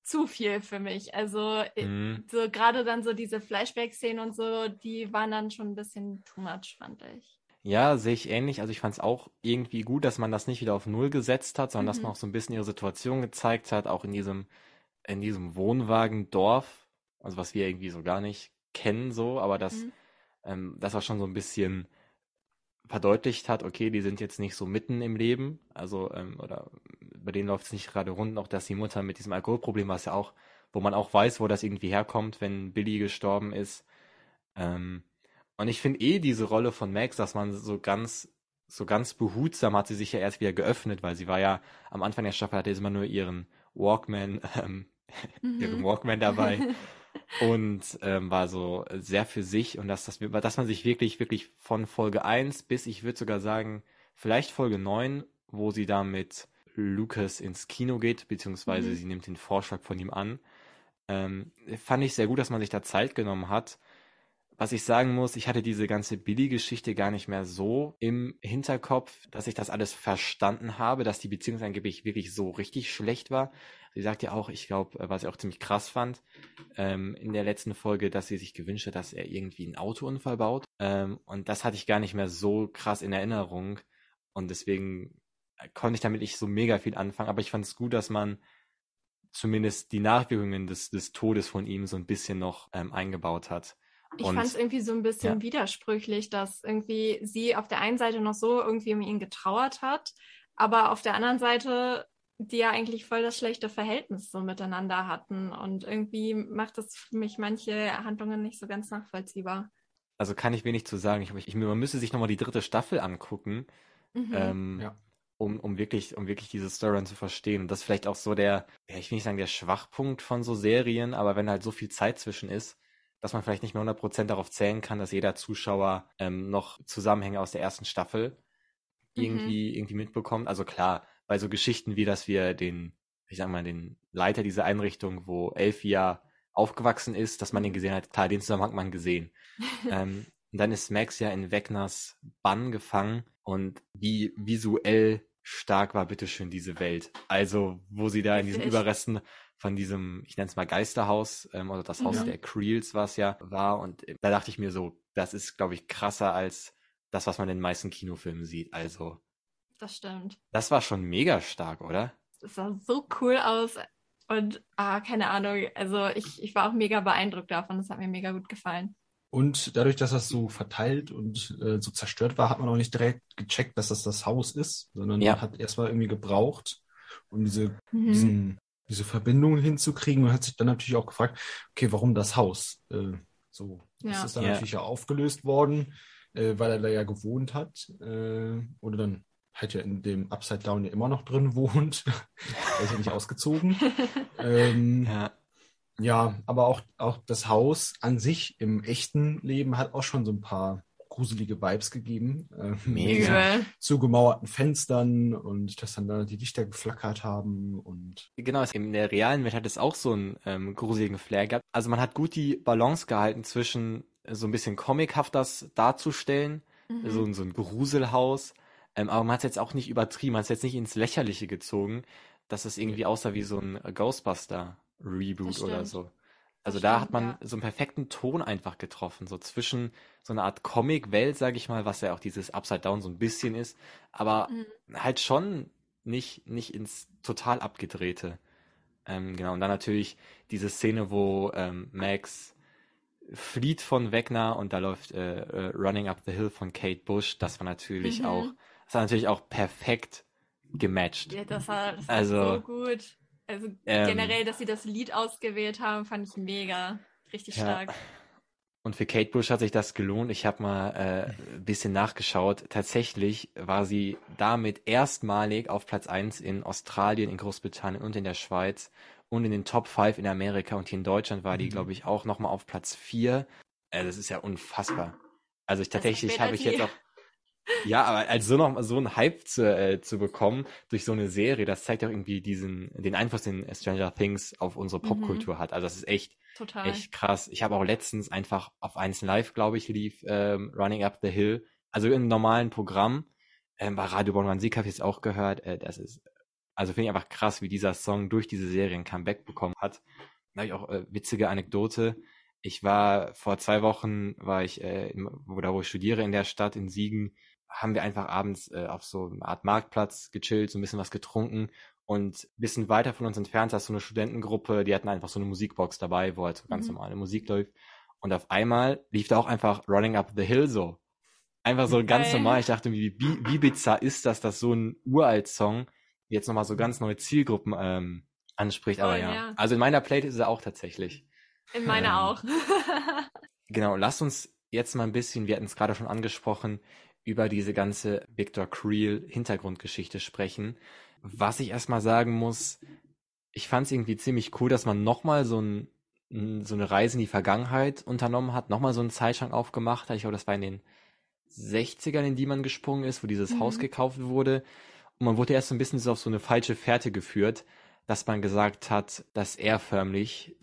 S2: zu viel für mich. Also äh, mhm. so gerade dann so diese Flashback-Szenen und so, die waren dann schon ein bisschen too much, fand ich.
S1: Ja, sehe ich ähnlich. Also ich fand es auch irgendwie gut, dass man das nicht wieder auf Null gesetzt hat, sondern mhm. dass man auch so ein bisschen ihre Situation gezeigt hat, auch in diesem in diesem Wohnwagendorf, also was wir irgendwie so gar nicht kennen, so, aber das, mhm. ähm, das auch schon so ein bisschen verdeutlicht hat, okay, die sind jetzt nicht so mitten im Leben, also, ähm, oder bei denen läuft es nicht gerade rund, auch dass die Mutter mit diesem Alkoholproblem, was ja auch, wo man auch weiß, wo das irgendwie herkommt, wenn Billy gestorben ist. Ähm, und ich finde eh diese Rolle von Max, dass man so ganz so ganz behutsam hat sie sich ja erst wieder geöffnet, weil sie war ja am Anfang der Staffel hatte sie immer nur ihren Walkman, ähm, mhm. ihren Walkman dabei und ähm, war so sehr für sich und dass, dass, wir, dass man sich wirklich, wirklich von Folge 1 bis, ich würde sogar sagen, vielleicht Folge 9, wo sie da mit Lucas ins Kino geht, beziehungsweise mhm. sie nimmt den Vorschlag von ihm an, ähm, fand ich sehr gut, dass man sich da Zeit genommen hat, was ich sagen muss, ich hatte diese ganze Billy-Geschichte gar nicht mehr so im Hinterkopf, dass ich das alles verstanden habe, dass die Beziehung angeblich wirklich so richtig schlecht war. Sie sagt ja auch, ich glaube, was ich auch ziemlich krass fand, ähm, in der letzten Folge, dass sie sich gewünscht hat, dass er irgendwie einen Autounfall baut. Ähm, und das hatte ich gar nicht mehr so krass in Erinnerung. Und deswegen konnte ich damit nicht so mega viel anfangen. Aber ich fand es gut, dass man zumindest die Nachwirkungen des, des Todes von ihm so ein bisschen noch ähm, eingebaut hat.
S2: Ich fand es irgendwie so ein bisschen ja. widersprüchlich, dass irgendwie sie auf der einen Seite noch so irgendwie um ihn getrauert hat, aber auf der anderen Seite die ja eigentlich voll das schlechte Verhältnis so miteinander hatten. Und irgendwie macht das für mich manche Handlungen nicht so ganz nachvollziehbar.
S1: Also kann ich wenig zu sagen. Ich, ich, man müsste sich nochmal die dritte Staffel angucken, mhm. ähm, ja. um, um, wirklich, um wirklich diese Storyline zu verstehen. Und das ist vielleicht auch so der, ja, ich will nicht sagen der Schwachpunkt von so Serien, aber wenn halt so viel Zeit zwischen ist, dass man vielleicht nicht mehr 100% darauf zählen kann, dass jeder Zuschauer ähm, noch Zusammenhänge aus der ersten Staffel mhm. irgendwie, irgendwie mitbekommt. Also klar, bei so Geschichten wie, dass wir den, ich sag mal, den Leiter dieser Einrichtung, wo Elfia aufgewachsen ist, dass man den gesehen hat, klar, den Zusammenhang hat man gesehen. ähm, und dann ist Max ja in Wegners Bann gefangen und wie visuell stark war bitteschön diese Welt. Also, wo sie da in diesen Überresten von diesem, ich nenne es mal Geisterhaus, ähm, oder das Haus mhm. der Creels war es ja, war. Und äh, da dachte ich mir so, das ist, glaube ich, krasser als das, was man in den meisten Kinofilmen sieht. Also.
S2: Das stimmt.
S1: Das war schon mega stark, oder?
S2: Das sah so cool aus. Und, ah, keine Ahnung, also ich, ich war auch mega beeindruckt davon. Das hat mir mega gut gefallen.
S3: Und dadurch, dass das so verteilt und äh, so zerstört war, hat man auch nicht direkt gecheckt, dass das das Haus ist, sondern ja. man hat erstmal irgendwie gebraucht, um diese, mhm. diesen diese Verbindung hinzukriegen und hat sich dann natürlich auch gefragt, okay, warum das Haus? Äh, so ja. ist es dann ja. natürlich ja aufgelöst worden, äh, weil er da ja gewohnt hat. Äh, oder dann halt ja in dem Upside Down ja immer noch drin wohnt. er ist ja nicht ausgezogen. ähm, ja. ja, aber auch, auch das Haus an sich im echten Leben hat auch schon so ein paar gruselige Vibes gegeben. Äh, Mega. zugemauerten Fenstern und dass dann da die Lichter geflackert haben und.
S1: Genau, in der realen Welt hat es auch so einen ähm, gruseligen Flair gehabt. Also man hat gut die Balance gehalten zwischen so ein bisschen comichaft das darzustellen, mhm. so, so ein Gruselhaus. Ähm, aber man hat es jetzt auch nicht übertrieben, man hat es jetzt nicht ins Lächerliche gezogen, dass es irgendwie aussah wie so ein Ghostbuster-Reboot oder so. Also da hat man ja. so einen perfekten Ton einfach getroffen, so zwischen so einer Art Comic-Welt, sage ich mal, was ja auch dieses Upside Down so ein bisschen ist, aber mhm. halt schon nicht, nicht ins total abgedrehte. Ähm, genau, und dann natürlich diese Szene, wo ähm, Max flieht von Wegner und da läuft äh, äh, Running Up the Hill von Kate Bush. Das war natürlich mhm. auch, das war natürlich auch perfekt gematcht.
S2: Ja, das war, das war also, so gut. Also ähm, generell, dass sie das Lied ausgewählt haben, fand ich mega. Richtig ja. stark.
S1: Und für Kate Bush hat sich das gelohnt. Ich habe mal äh, ein bisschen nachgeschaut. Tatsächlich war sie damit erstmalig auf Platz 1 in Australien, in Großbritannien und in der Schweiz und in den Top 5 in Amerika. Und hier in Deutschland war die, mhm. glaube ich, auch nochmal auf Platz 4. Äh, das ist ja unfassbar. Also ich tatsächlich habe ich jetzt auch ja, aber als so noch so einen Hype zu, äh, zu bekommen durch so eine Serie, das zeigt auch irgendwie diesen den Einfluss, den Stranger Things auf unsere mhm. Popkultur mhm. hat. Also das ist echt Total. echt krass. Ich habe auch letztens einfach auf eins Live, glaube ich, lief ähm, Running Up the Hill, also im normalen Programm. Ähm, bei Radio Bonn Musik habe ich es auch gehört. Äh, das ist also finde ich einfach krass, wie dieser Song durch diese Serie ein Comeback bekommen hat. Da habe ich auch äh, witzige Anekdote. Ich war vor zwei Wochen, war ich, äh, wo, da wo ich studiere in der Stadt in Siegen, haben wir einfach abends äh, auf so einer Art Marktplatz gechillt, so ein bisschen was getrunken und ein bisschen weiter von uns entfernt ist so eine Studentengruppe, die hatten einfach so eine Musikbox dabei, wo halt so ganz mhm. normale Musik läuft. Und auf einmal lief da auch einfach Running Up the Hill so. Einfach so ganz normal. Ich dachte mir, wie, wie bizarr ist das, dass so ein Uralt-Song jetzt nochmal so ganz neue Zielgruppen ähm, anspricht. Aber ja. ja. Also in meiner Playlist ist er auch tatsächlich.
S2: In meiner ähm, auch.
S1: genau, lass uns jetzt mal ein bisschen, wir hatten es gerade schon angesprochen, über diese ganze Victor Creel Hintergrundgeschichte sprechen. Was ich erstmal sagen muss, ich fand es irgendwie ziemlich cool, dass man nochmal so, ein, so eine Reise in die Vergangenheit unternommen hat, nochmal so einen Zeitschrank aufgemacht hat. Ich glaube, das war in den 60ern, in die man gesprungen ist, wo dieses mhm. Haus gekauft wurde. Und man wurde erst so ein bisschen so auf so eine falsche Fährte geführt, dass man gesagt hat, dass er förmlich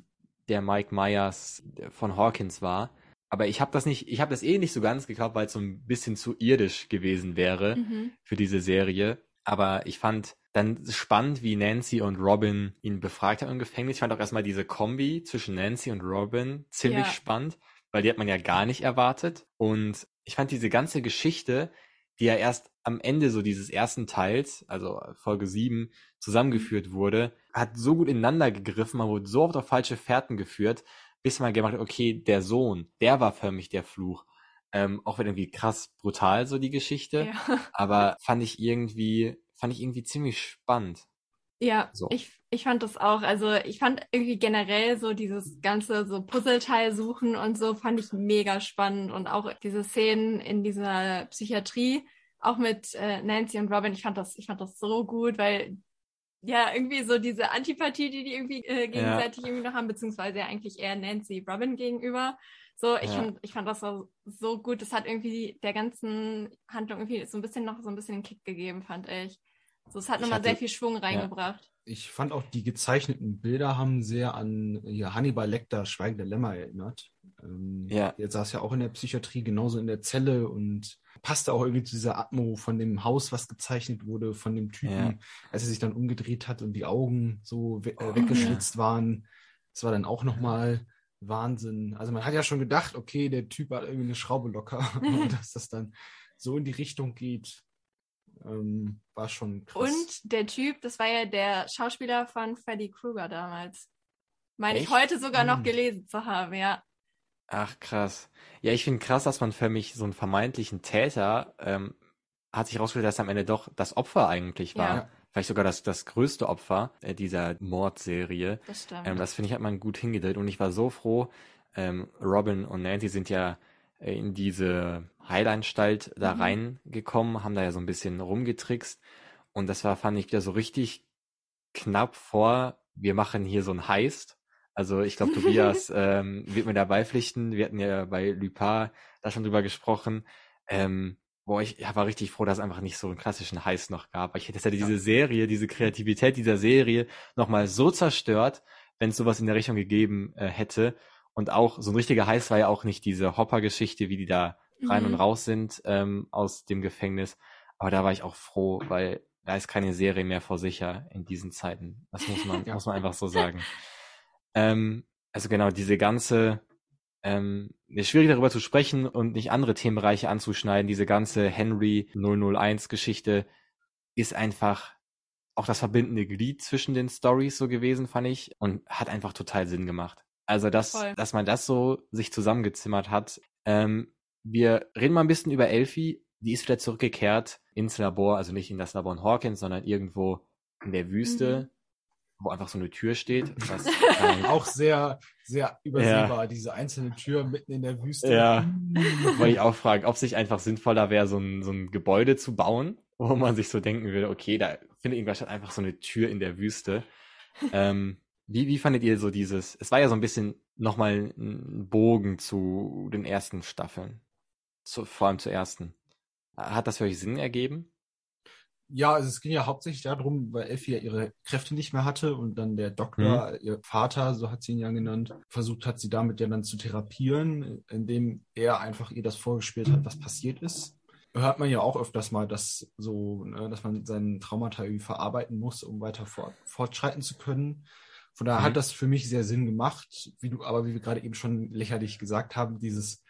S1: der Mike Myers von Hawkins war. Aber ich habe das nicht, ich habe das eh nicht so ganz geglaubt, weil es so ein bisschen zu irdisch gewesen wäre mhm. für diese Serie. Aber ich fand dann spannend, wie Nancy und Robin ihn befragt haben im Gefängnis. Ich fand auch erstmal diese Kombi zwischen Nancy und Robin ziemlich ja. spannend, weil die hat man ja gar nicht erwartet. Und ich fand diese ganze Geschichte, die ja erst am Ende so dieses ersten Teils, also Folge 7, zusammengeführt wurde, hat so gut ineinander gegriffen, man wurde so oft auf falsche Fährten geführt, bis man gemacht hat, okay, der Sohn, der war für mich der Fluch. Ähm, auch wenn irgendwie krass brutal so die Geschichte, ja. aber fand ich irgendwie, fand ich irgendwie ziemlich spannend.
S2: Ja, so. ich, ich fand das auch. Also ich fand irgendwie generell so dieses ganze so Puzzleteil suchen und so fand ich mega spannend und auch diese Szenen in dieser Psychiatrie, auch mit äh, Nancy und Robin, ich fand das, ich fand das so gut, weil ja irgendwie so diese Antipathie, die die irgendwie äh, gegenseitig ja. irgendwie noch haben, beziehungsweise ja eigentlich eher Nancy Robin gegenüber. So, ich ja. fand, ich fand das so, so gut. Das hat irgendwie der ganzen Handlung irgendwie so ein bisschen noch so ein bisschen einen Kick gegeben, fand ich. So, es hat nochmal sehr viel Schwung reingebracht. Ja.
S3: Ich fand auch die gezeichneten Bilder haben sehr an ja, Hannibal Lecter Schweigen der Lämmer erinnert. Ähm, ja. Der saß ja auch in der Psychiatrie, genauso in der Zelle und passte auch irgendwie zu dieser Atmo von dem Haus, was gezeichnet wurde, von dem Typen, ja. als er sich dann umgedreht hat und die Augen so we äh, oh, weggeschlitzt ja. waren. Das war dann auch nochmal Wahnsinn. Also man hat ja schon gedacht, okay, der Typ hat irgendwie eine Schraube locker, dass das dann so in die Richtung geht ähm, war schon
S2: krass. Und der Typ, das war ja der Schauspieler von Freddy Krueger damals. Meine ich heute sogar noch hm. gelesen zu haben, ja.
S1: Ach, krass. Ja, ich finde krass, dass man für mich so einen vermeintlichen Täter, ähm, hat sich herausgestellt, dass er am Ende doch das Opfer eigentlich war. Ja. Vielleicht sogar das, das größte Opfer äh, dieser Mordserie. Das stimmt. Ähm, das finde ich, hat man gut hingedreht. Und ich war so froh, ähm, Robin und Nancy sind ja in diese Heilanstalt da mhm. reingekommen, haben da ja so ein bisschen rumgetrickst. Und das war, fand ich wieder so richtig knapp vor, wir machen hier so ein Heist. Also ich glaube, Tobias ähm, wird mir da beipflichten. Wir hatten ja bei Lupin da schon drüber gesprochen. Ähm, boah, ich war richtig froh, dass es einfach nicht so einen klassischen Heist noch gab. Ich hätte ja diese Serie, diese Kreativität dieser Serie nochmal so zerstört, wenn es sowas in der Richtung gegeben äh, hätte. Und auch so ein richtiger Heiß war ja auch nicht diese Hopper-Geschichte, wie die da rein mhm. und raus sind ähm, aus dem Gefängnis. Aber da war ich auch froh, weil da ist keine Serie mehr vor sicher in diesen Zeiten. Das muss man, muss man einfach so sagen. Ähm, also genau, diese ganze, ähm, ist schwierig darüber zu sprechen und nicht andere Themenbereiche anzuschneiden. Diese ganze Henry 001 Geschichte ist einfach auch das verbindende Glied zwischen den Stories so gewesen, fand ich, und hat einfach total Sinn gemacht. Also, dass, dass man das so sich zusammengezimmert hat. Ähm, wir reden mal ein bisschen über Elfie. Die ist wieder zurückgekehrt ins Labor, also nicht in das Labor in Hawkins, sondern irgendwo in der Wüste, mhm. Wo einfach so eine Tür steht.
S3: Was, auch sehr, sehr übersehbar, ja. diese einzelne Tür mitten in der Wüste.
S1: Ja, wollte ich auch fragen, ob es nicht einfach sinnvoller wäre, so ein, so ein Gebäude zu bauen, wo man sich so denken würde, okay, da findet irgendwas statt, einfach so eine Tür in der Wüste. ähm, wie, wie fandet ihr so dieses, es war ja so ein bisschen nochmal ein Bogen zu den ersten Staffeln, zu, vor allem zur ersten. Hat das für euch Sinn ergeben?
S3: Ja, also es ging ja hauptsächlich darum, weil Elfie ja ihre Kräfte nicht mehr hatte und dann der Doktor, mhm. ihr Vater, so hat sie ihn ja genannt, versucht hat, sie damit ja dann zu therapieren, indem er einfach ihr das vorgespielt hat, was passiert ist. Hört man ja auch öfters mal, dass so, ne, dass man seinen Traumata irgendwie verarbeiten muss, um weiter fort, fortschreiten zu können. Von daher mhm. hat das für mich sehr Sinn gemacht, wie du, aber wie wir gerade eben schon lächerlich gesagt haben, dieses,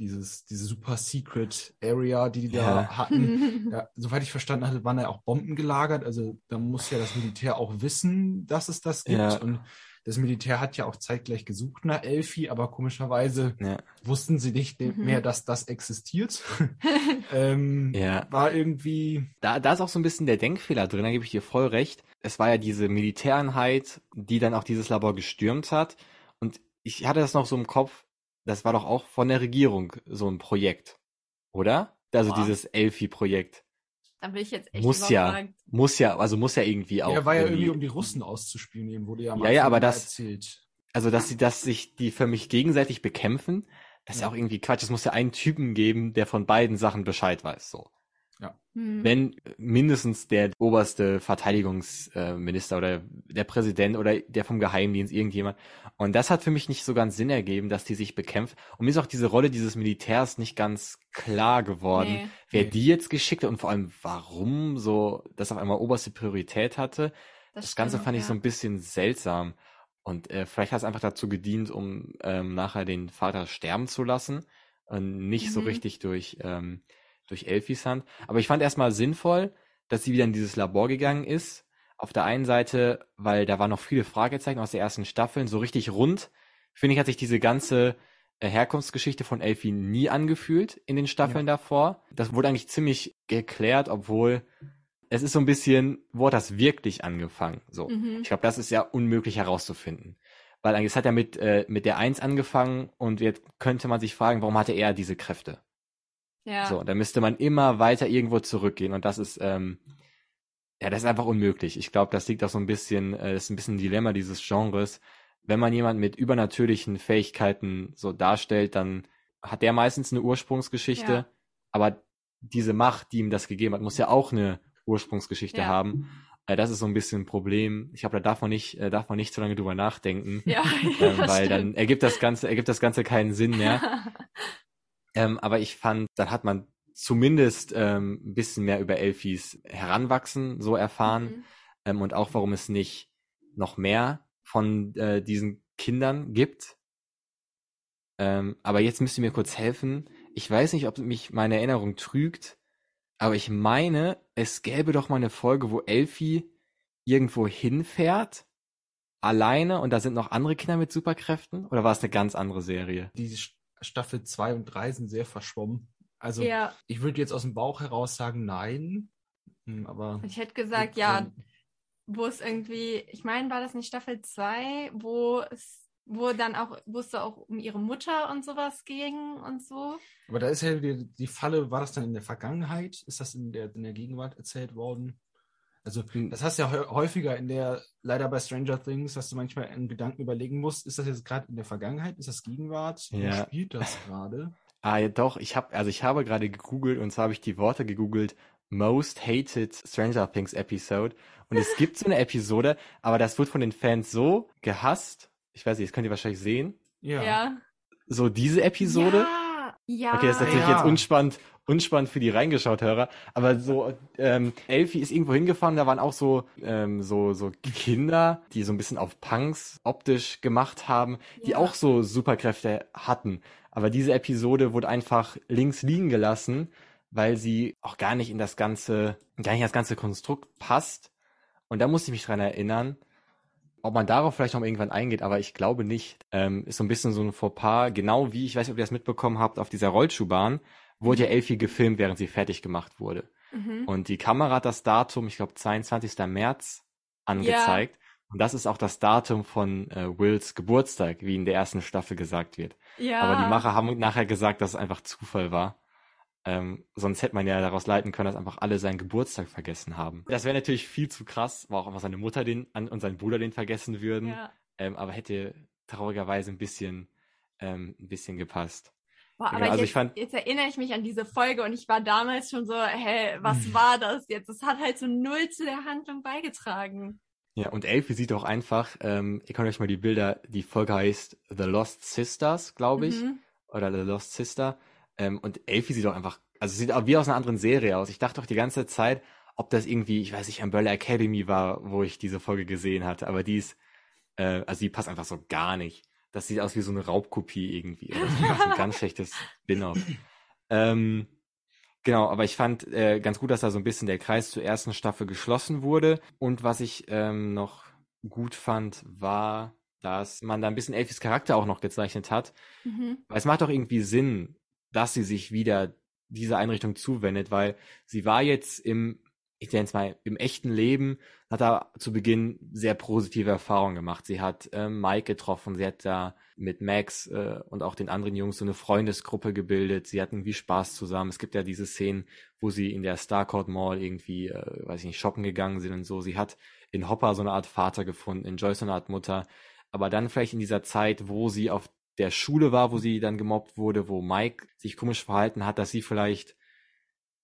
S3: dieses, diese super secret Area, die die ja. da hatten. ja, soweit ich verstanden hatte, waren da auch Bomben gelagert. Also da muss ja das Militär auch wissen, dass es das gibt. Ja. Und das Militär hat ja auch zeitgleich gesucht nach Elfi, aber komischerweise ja. wussten sie nicht mhm. mehr, dass das existiert. ähm, ja. War irgendwie.
S1: Da, da ist auch so ein bisschen der Denkfehler drin, da gebe ich dir voll recht. Es war ja diese Militäreinheit, die dann auch dieses Labor gestürmt hat. Und ich hatte das noch so im Kopf, das war doch auch von der Regierung so ein Projekt, oder? also Boah. dieses Elfi-Projekt.
S2: Da bin ich jetzt echt
S1: muss ja, muss ja, also muss ja irgendwie auch.
S3: Er war ja irgendwie, um die Russen auszuspionieren, wurde ja
S1: mal ja, ja, aber das, erzählt. Also, dass sie, dass sich die für mich gegenseitig bekämpfen, das ist ja auch irgendwie Quatsch. Es muss ja einen Typen geben, der von beiden Sachen Bescheid weiß, so.
S3: Ja.
S1: Hm. Wenn mindestens der oberste Verteidigungsminister oder der Präsident oder der vom Geheimdienst, irgendjemand. Und das hat für mich nicht so ganz Sinn ergeben, dass die sich bekämpft. Und mir ist auch diese Rolle dieses Militärs nicht ganz klar geworden, nee. wer nee. die jetzt geschickt hat und vor allem warum so das auf einmal oberste Priorität hatte. Das, das Ganze fand ich so ein bisschen seltsam. Und äh, vielleicht hat es einfach dazu gedient, um ähm, nachher den Vater sterben zu lassen und nicht mhm. so richtig durch ähm, durch Elfis Hand. Aber ich fand erstmal sinnvoll, dass sie wieder in dieses Labor gegangen ist. Auf der einen Seite, weil da waren noch viele Fragezeichen aus der ersten Staffel, so richtig rund. Finde ich, hat sich diese ganze äh, Herkunftsgeschichte von Elfie nie angefühlt in den Staffeln ja. davor. Das wurde eigentlich ziemlich geklärt, obwohl es ist so ein bisschen, wo hat das wirklich angefangen? So. Mhm. Ich glaube, das ist ja unmöglich herauszufinden. Weil eigentlich es hat ja mit, äh, mit der Eins angefangen und jetzt könnte man sich fragen, warum hatte er diese Kräfte? Ja. So, da müsste man immer weiter irgendwo zurückgehen und das ist, ähm, ja, das ist einfach unmöglich. Ich glaube, das liegt auch so ein bisschen, äh, das ist ein bisschen ein Dilemma dieses Genres. Wenn man jemanden mit übernatürlichen Fähigkeiten so darstellt, dann hat der meistens eine Ursprungsgeschichte, ja. aber diese Macht, die ihm das gegeben hat, muss ja auch eine Ursprungsgeschichte ja. haben. Äh, das ist so ein bisschen ein Problem. Ich glaube, da darf man nicht, äh, darf man nicht so lange drüber nachdenken,
S2: ja,
S1: ähm, weil stimmt. dann ergibt das Ganze, ergibt das Ganze keinen Sinn mehr. Ähm, aber ich fand, dann hat man zumindest ähm, ein bisschen mehr über Elfis Heranwachsen so erfahren mhm. ähm, und auch warum es nicht noch mehr von äh, diesen Kindern gibt. Ähm, aber jetzt müsst ihr mir kurz helfen. Ich weiß nicht, ob mich meine Erinnerung trügt, aber ich meine, es gäbe doch mal eine Folge, wo Elfie irgendwo hinfährt, alleine und da sind noch andere Kinder mit Superkräften? Oder war es eine ganz andere Serie?
S3: Die Staffel 2 und 3 sind sehr verschwommen. Also ja. ich würde jetzt aus dem Bauch heraus sagen, nein. Hm, aber
S2: ich hätte gesagt, ja, wo es irgendwie, ich meine, war das nicht Staffel 2, wo es wo dann auch, wo es auch um ihre Mutter und sowas ging und so.
S3: Aber da ist ja die, die Falle, war das dann in der Vergangenheit? Ist das in der, in der Gegenwart erzählt worden? Also, hm. das hast du ja häufiger in der, leider bei Stranger Things, dass du manchmal einen Gedanken überlegen musst, ist das jetzt gerade in der Vergangenheit, ist das Gegenwart?
S1: Ja.
S3: Wo spielt das gerade?
S1: Ah, ja, doch, ich habe, also ich habe gerade gegoogelt und zwar habe ich die Worte gegoogelt, Most Hated Stranger Things Episode. Und es gibt so eine Episode, aber das wird von den Fans so gehasst. Ich weiß nicht, das könnt ihr wahrscheinlich sehen.
S2: Ja. ja.
S1: So diese Episode.
S2: Ja. ja.
S1: Okay, das ist natürlich ja. jetzt unspannend, unspannend für die reingeschaut-Hörer, aber so, ähm, Elfie ist irgendwo hingefahren, da waren auch so, ähm, so, so Kinder, die so ein bisschen auf Punks optisch gemacht haben, die ja. auch so Superkräfte hatten. Aber diese Episode wurde einfach links liegen gelassen, weil sie auch gar nicht in das ganze, gar nicht in das ganze Konstrukt passt. Und da musste ich mich dran erinnern, ob man darauf vielleicht noch irgendwann eingeht, aber ich glaube nicht. Ähm, ist so ein bisschen so ein Fauxpas, genau wie, ich weiß nicht, ob ihr das mitbekommen habt, auf dieser Rollschuhbahn wurde ja Elfie gefilmt, während sie fertig gemacht wurde. Mhm. Und die Kamera hat das Datum, ich glaube 22. März, angezeigt. Ja. Und das ist auch das Datum von äh, Wills Geburtstag, wie in der ersten Staffel gesagt wird. Ja. Aber die Macher haben nachher gesagt, dass es einfach Zufall war. Ähm, sonst hätte man ja daraus leiten können, dass einfach alle seinen Geburtstag vergessen haben. Das wäre natürlich viel zu krass, war auch einfach seine Mutter den und sein Bruder den vergessen würden. Ja. Ähm, aber hätte traurigerweise ein bisschen, ähm, ein bisschen gepasst.
S2: Boah, aber also jetzt, fand, jetzt, erinnere ich mich an diese Folge und ich war damals schon so, hä, was mhm. war das jetzt? Es hat halt so null zu der Handlung beigetragen.
S1: Ja, und Elfie sieht auch einfach, ähm, ihr könnt euch mal die Bilder, die Folge heißt The Lost Sisters, glaube ich, mhm. oder The Lost Sister. Ähm, und Elfie sieht auch einfach, also sieht auch wie aus einer anderen Serie aus. Ich dachte doch die ganze Zeit, ob das irgendwie, ich weiß nicht, Umbrella Academy war, wo ich diese Folge gesehen hatte, aber die ist, äh, also die passt einfach so gar nicht. Das sieht aus wie so eine Raubkopie irgendwie. Das ist ein ganz schlechtes Spin-off. Ähm, genau, aber ich fand äh, ganz gut, dass da so ein bisschen der Kreis zur ersten Staffel geschlossen wurde. Und was ich ähm, noch gut fand, war, dass man da ein bisschen Elfis Charakter auch noch gezeichnet hat. Mhm. Weil es macht doch irgendwie Sinn, dass sie sich wieder dieser Einrichtung zuwendet, weil sie war jetzt im ich nenne es mal, im echten Leben hat er zu Beginn sehr positive Erfahrungen gemacht. Sie hat äh, Mike getroffen, sie hat da mit Max äh, und auch den anderen Jungs so eine Freundesgruppe gebildet. Sie hatten irgendwie Spaß zusammen. Es gibt ja diese Szenen, wo sie in der Starcourt Mall irgendwie, äh, weiß ich nicht, shoppen gegangen sind und so. Sie hat in Hopper so eine Art Vater gefunden, in Joyce so eine Art Mutter. Aber dann vielleicht in dieser Zeit, wo sie auf der Schule war, wo sie dann gemobbt wurde, wo Mike sich komisch verhalten hat, dass sie vielleicht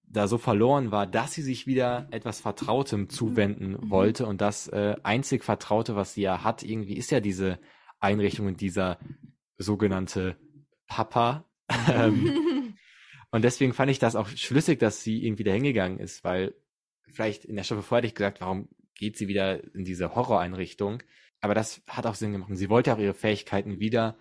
S1: da so verloren war, dass sie sich wieder etwas Vertrautem zuwenden mhm. wollte und das äh, einzig Vertraute, was sie ja hat, irgendwie ist ja diese Einrichtung und dieser sogenannte Papa. Ähm, und deswegen fand ich das auch schlüssig, dass sie irgendwie da hingegangen ist, weil vielleicht in der Staffel vorher hätte ich gesagt, warum geht sie wieder in diese Horroreinrichtung? Aber das hat auch Sinn gemacht. Und sie wollte auch ihre Fähigkeiten wieder.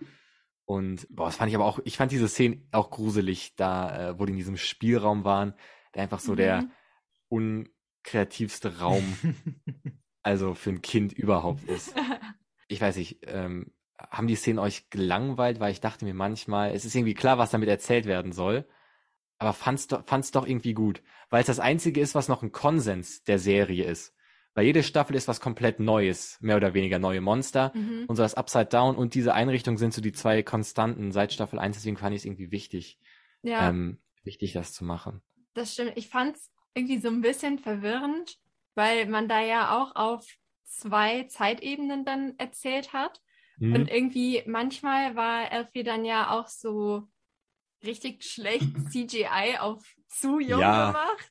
S1: Und boah, das fand ich aber auch, ich fand diese Szene auch gruselig, da, äh, wo die in diesem Spielraum waren der einfach so mhm. der unkreativste Raum, also für ein Kind überhaupt ist. Ich weiß nicht, ähm, haben die Szenen euch gelangweilt, weil ich dachte mir manchmal, es ist irgendwie klar, was damit erzählt werden soll, aber fand's doch, fand's doch irgendwie gut, weil es das einzige ist, was noch ein Konsens der Serie ist. Weil jede Staffel ist was komplett Neues, mehr oder weniger neue Monster. Mhm. Und so das Upside Down und diese Einrichtung sind so die zwei Konstanten seit Staffel 1, deswegen fand ich es irgendwie wichtig, ja. ähm, wichtig, das zu machen
S2: das stimmt. Ich fand es irgendwie so ein bisschen verwirrend, weil man da ja auch auf zwei Zeitebenen dann erzählt hat. Mhm. Und irgendwie manchmal war Elfie dann ja auch so richtig schlecht CGI auf zu jung ja. gemacht.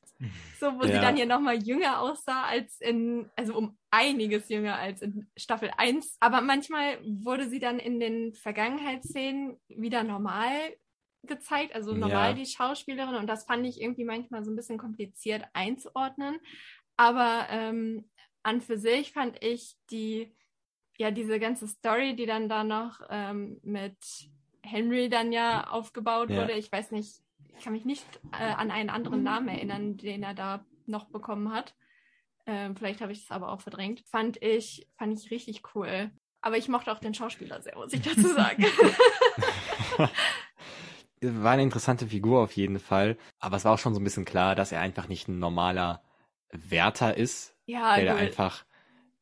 S2: So, wo ja. sie dann ja nochmal jünger aussah als in, also um einiges jünger als in Staffel 1. Aber manchmal wurde sie dann in den Vergangenheitsszenen wieder normal gezeigt, also normal ja. die Schauspielerin und das fand ich irgendwie manchmal so ein bisschen kompliziert einzuordnen. Aber ähm, an für sich fand ich die, ja, diese ganze Story, die dann da noch ähm, mit Henry dann ja aufgebaut ja. wurde, ich weiß nicht, ich kann mich nicht äh, an einen anderen Namen erinnern, den er da noch bekommen hat. Ähm, vielleicht habe ich es aber auch verdrängt. Fand ich, fand ich richtig cool. Aber ich mochte auch den Schauspieler sehr, muss ich dazu sagen.
S1: war eine interessante Figur auf jeden Fall, aber es war auch schon so ein bisschen klar, dass er einfach nicht ein normaler Wärter ist, ja, der da einfach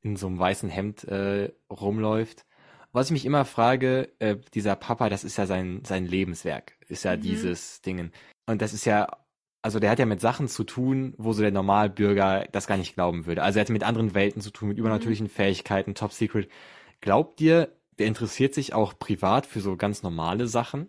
S1: in so einem weißen Hemd äh, rumläuft. Was ich mich immer frage, äh, dieser Papa, das ist ja sein, sein Lebenswerk, ist ja mhm. dieses Dingen. Und das ist ja, also der hat ja mit Sachen zu tun, wo so der Normalbürger das gar nicht glauben würde. Also er hat mit anderen Welten zu tun, mit übernatürlichen mhm. Fähigkeiten, Top Secret. Glaubt ihr, der interessiert sich auch privat für so ganz normale Sachen?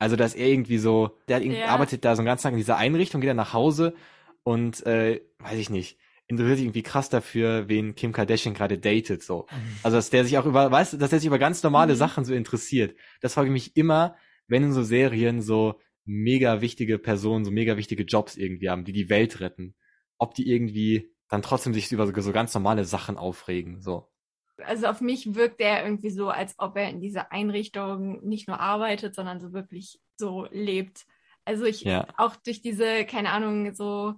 S1: Also, dass er irgendwie so, der ja. arbeitet da so einen ganzen Tag in dieser Einrichtung, geht dann nach Hause und, äh, weiß ich nicht, interessiert sich irgendwie krass dafür, wen Kim Kardashian gerade datet, so. Mhm. Also, dass der sich auch über, weißt du, dass er sich über ganz normale mhm. Sachen so interessiert. Das frage ich mich immer, wenn in so Serien so mega wichtige Personen, so mega wichtige Jobs irgendwie haben, die die Welt retten. Ob die irgendwie dann trotzdem sich über so, so ganz normale Sachen aufregen, so
S2: also auf mich wirkt er irgendwie so, als ob er in dieser Einrichtung nicht nur arbeitet, sondern so wirklich so lebt. Also ich ja. auch durch diese, keine Ahnung, so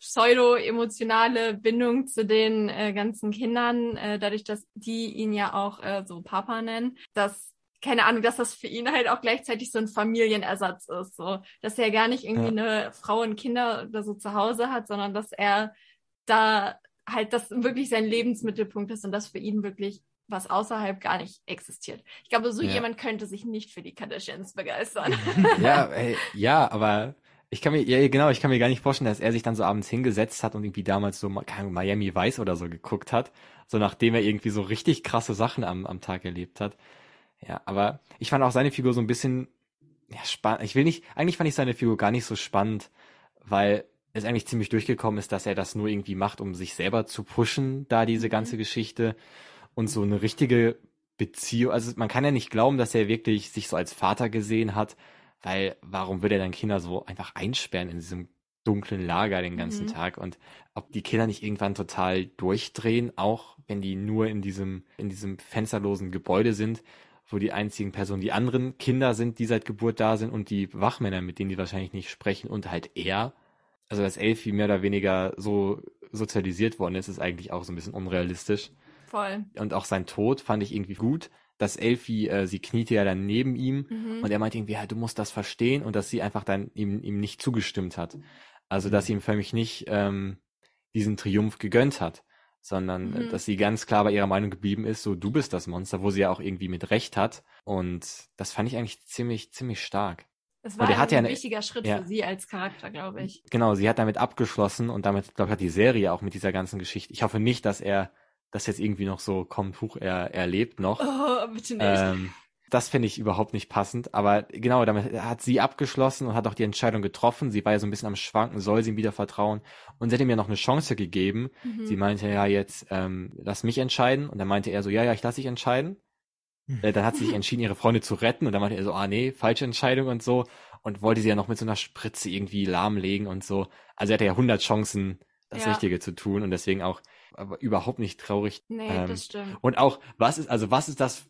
S2: pseudo-emotionale Bindung zu den äh, ganzen Kindern, äh, dadurch, dass die ihn ja auch äh, so Papa nennen, dass keine Ahnung, dass das für ihn halt auch gleichzeitig so ein Familienersatz ist, so dass er gar nicht irgendwie ja. eine Frau und Kinder oder so zu Hause hat, sondern dass er da halt das wirklich sein Lebensmittelpunkt ist und das für ihn wirklich was außerhalb gar nicht existiert. Ich glaube, so ja. jemand könnte sich nicht für die Kardashians begeistern.
S1: ja, ey, ja, aber ich kann mir, ja, genau, ich kann mir gar nicht vorstellen, dass er sich dann so abends hingesetzt hat und irgendwie damals so Miami Vice oder so geguckt hat, so nachdem er irgendwie so richtig krasse Sachen am, am Tag erlebt hat. Ja, aber ich fand auch seine Figur so ein bisschen, ja, spannend. Ich will nicht, eigentlich fand ich seine Figur gar nicht so spannend, weil es eigentlich ziemlich durchgekommen ist, dass er das nur irgendwie macht, um sich selber zu pushen, da diese mhm. ganze Geschichte und so eine richtige Beziehung. Also man kann ja nicht glauben, dass er wirklich sich so als Vater gesehen hat, weil warum würde er dann Kinder so einfach einsperren in diesem dunklen Lager den ganzen mhm. Tag und ob die Kinder nicht irgendwann total durchdrehen, auch wenn die nur in diesem, in diesem fensterlosen Gebäude sind, wo die einzigen Personen die anderen Kinder sind, die seit Geburt da sind und die Wachmänner, mit denen die wahrscheinlich nicht sprechen und halt er also dass Elfie mehr oder weniger so sozialisiert worden ist, ist eigentlich auch so ein bisschen unrealistisch.
S2: Voll.
S1: Und auch sein Tod fand ich irgendwie gut, dass Elfie, äh, sie kniete ja dann neben ihm mhm. und er meinte irgendwie, ja, du musst das verstehen und dass sie einfach dann ihm, ihm nicht zugestimmt hat. Also, dass sie ihm für mich nicht ähm, diesen Triumph gegönnt hat, sondern äh, mhm. dass sie ganz klar bei ihrer Meinung geblieben ist, so du bist das Monster, wo sie ja auch irgendwie mit Recht hat. Und das fand ich eigentlich ziemlich, ziemlich stark.
S2: Es war ein ja wichtiger Schritt ja, für sie als Charakter, glaube ich.
S1: Genau, sie hat damit abgeschlossen und damit, glaube ich, hat die Serie auch mit dieser ganzen Geschichte. Ich hoffe nicht, dass er das jetzt irgendwie noch so kommt, huch, er, er lebt noch.
S2: Oh, bitte nicht.
S1: Ähm, das finde ich überhaupt nicht passend. Aber genau, damit hat sie abgeschlossen und hat auch die Entscheidung getroffen. Sie war ja so ein bisschen am Schwanken, soll sie ihm wieder vertrauen. Und sie hat ihm ja noch eine Chance gegeben. Mhm. Sie meinte ja jetzt, ähm, lass mich entscheiden. Und dann meinte er so, ja, ja, ich lass dich entscheiden. Mhm. Äh, dann hat sie sich entschieden, ihre Freunde zu retten. Und dann meinte er so, ah nee, falsche Entscheidung und so. Und wollte sie ja noch mit so einer Spritze irgendwie lahmlegen und so. Also er hatte ja 100 Chancen, das ja. Richtige zu tun. Und deswegen auch aber überhaupt nicht traurig.
S2: Nee, ähm, das stimmt.
S1: Und auch, was ist, also was ist das